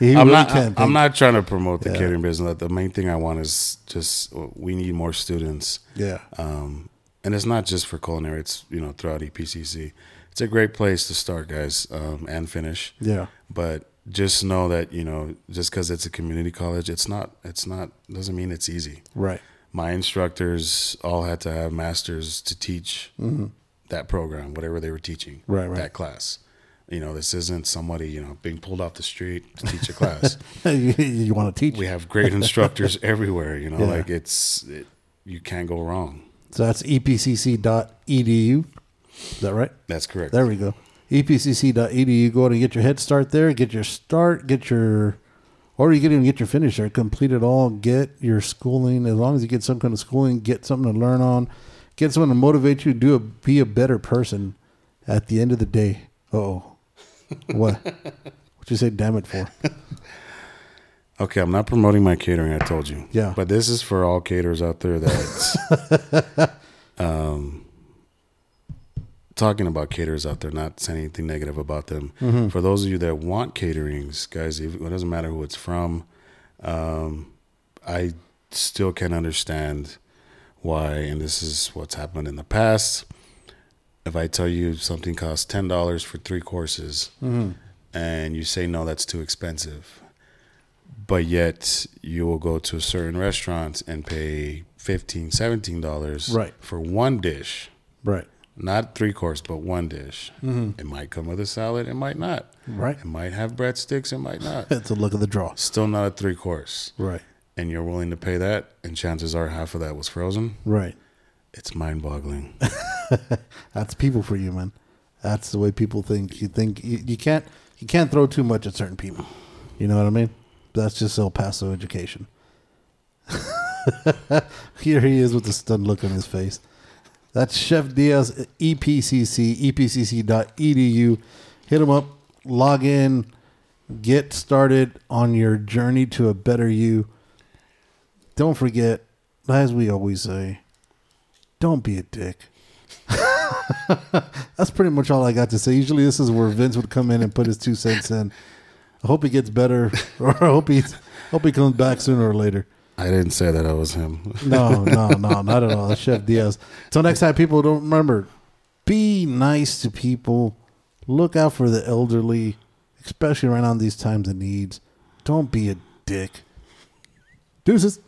[SPEAKER 2] I'm not.
[SPEAKER 1] can't.
[SPEAKER 2] I'm not trying to promote the
[SPEAKER 1] Yeah.
[SPEAKER 2] catering business. The main thing I want is just we need more students.
[SPEAKER 1] Yeah,
[SPEAKER 2] Um, and it's not just for culinary. It's you know throughout EPCC. It's a great place to start, guys, um, and finish.
[SPEAKER 1] yeah,
[SPEAKER 2] But just know that you know just because it's a community college, it's not. It's not doesn't mean it's easy.
[SPEAKER 1] right.
[SPEAKER 2] My instructors all had to have masters to teach that program, whatever they were teaching,
[SPEAKER 1] Mm-hmm. Right, right.
[SPEAKER 2] that class. You know, this isn't somebody you know being pulled off the street to teach a class. [laughs]
[SPEAKER 1] you, you want to teach?
[SPEAKER 2] we have great instructors [laughs] everywhere. You know,
[SPEAKER 1] Yeah.
[SPEAKER 2] like it's it, you can't go wrong.
[SPEAKER 1] so that's epcc.edu. Is that right?
[SPEAKER 2] That's correct.
[SPEAKER 1] There we go. Epcc.edu. Go and get your head start there. Get your start. Get your, or you can even get your finish there. Complete it all. Get your schooling. As long as you get some kind of schooling, get something to learn on. Get someone to motivate you do a, be a better person. At the end of the day, oh, [laughs] what? What you say? Damn it for? [laughs]
[SPEAKER 2] Okay, I'm not promoting my catering. I told you.
[SPEAKER 1] Yeah.
[SPEAKER 2] But this is for all caterers out there that, [laughs] um, talking about caterers out there, not saying anything negative about them.
[SPEAKER 1] Mm-hmm.
[SPEAKER 2] For those of you that want caterings, guys, it doesn't matter who it's from. Um, I still can't understand why, and this is what's happened in the past. If I tell you something costs ten dollars for three courses,
[SPEAKER 1] Mm-hmm.
[SPEAKER 2] and you say no, that's too expensive but yet you will go to a certain restaurant and pay 15 17 dollars
[SPEAKER 1] Right.
[SPEAKER 2] for one dish
[SPEAKER 1] Right.
[SPEAKER 2] Not three course but one dish it might come with a salad it might not
[SPEAKER 1] Mm-hmm. Right.
[SPEAKER 2] it might have breadsticks it might not [laughs]
[SPEAKER 1] It's a look of the draw.
[SPEAKER 2] still not a three course
[SPEAKER 1] Right.
[SPEAKER 2] and you're willing to pay that and chances are half of that was frozen
[SPEAKER 1] Right.
[SPEAKER 2] it's mind-boggling [laughs]
[SPEAKER 1] That's people for you, man. That's the way people think. You think you, you can't you can't throw too much at certain people. You know what I mean? That's just El Paso education. [laughs] Here he is with the stunned look on his face. That's Chef Diaz, EPCC, epcc.edu. Hit him up, log in, get started on your journey to a better you. Don't forget, as we always say, don't be a dick. [laughs] That's pretty much all I got to say. Usually, this is where Vince would come in and put his two cents in. I hope he gets better, [laughs] or I hope he hope he comes back sooner or later.
[SPEAKER 2] I didn't say that i was him [laughs]
[SPEAKER 1] No, no, no, not at all. Chef Diaz. Till next time, people don't remember. Be nice to people. Look out for the elderly, especially right now in these times of needs. Don't be a dick. Deuces.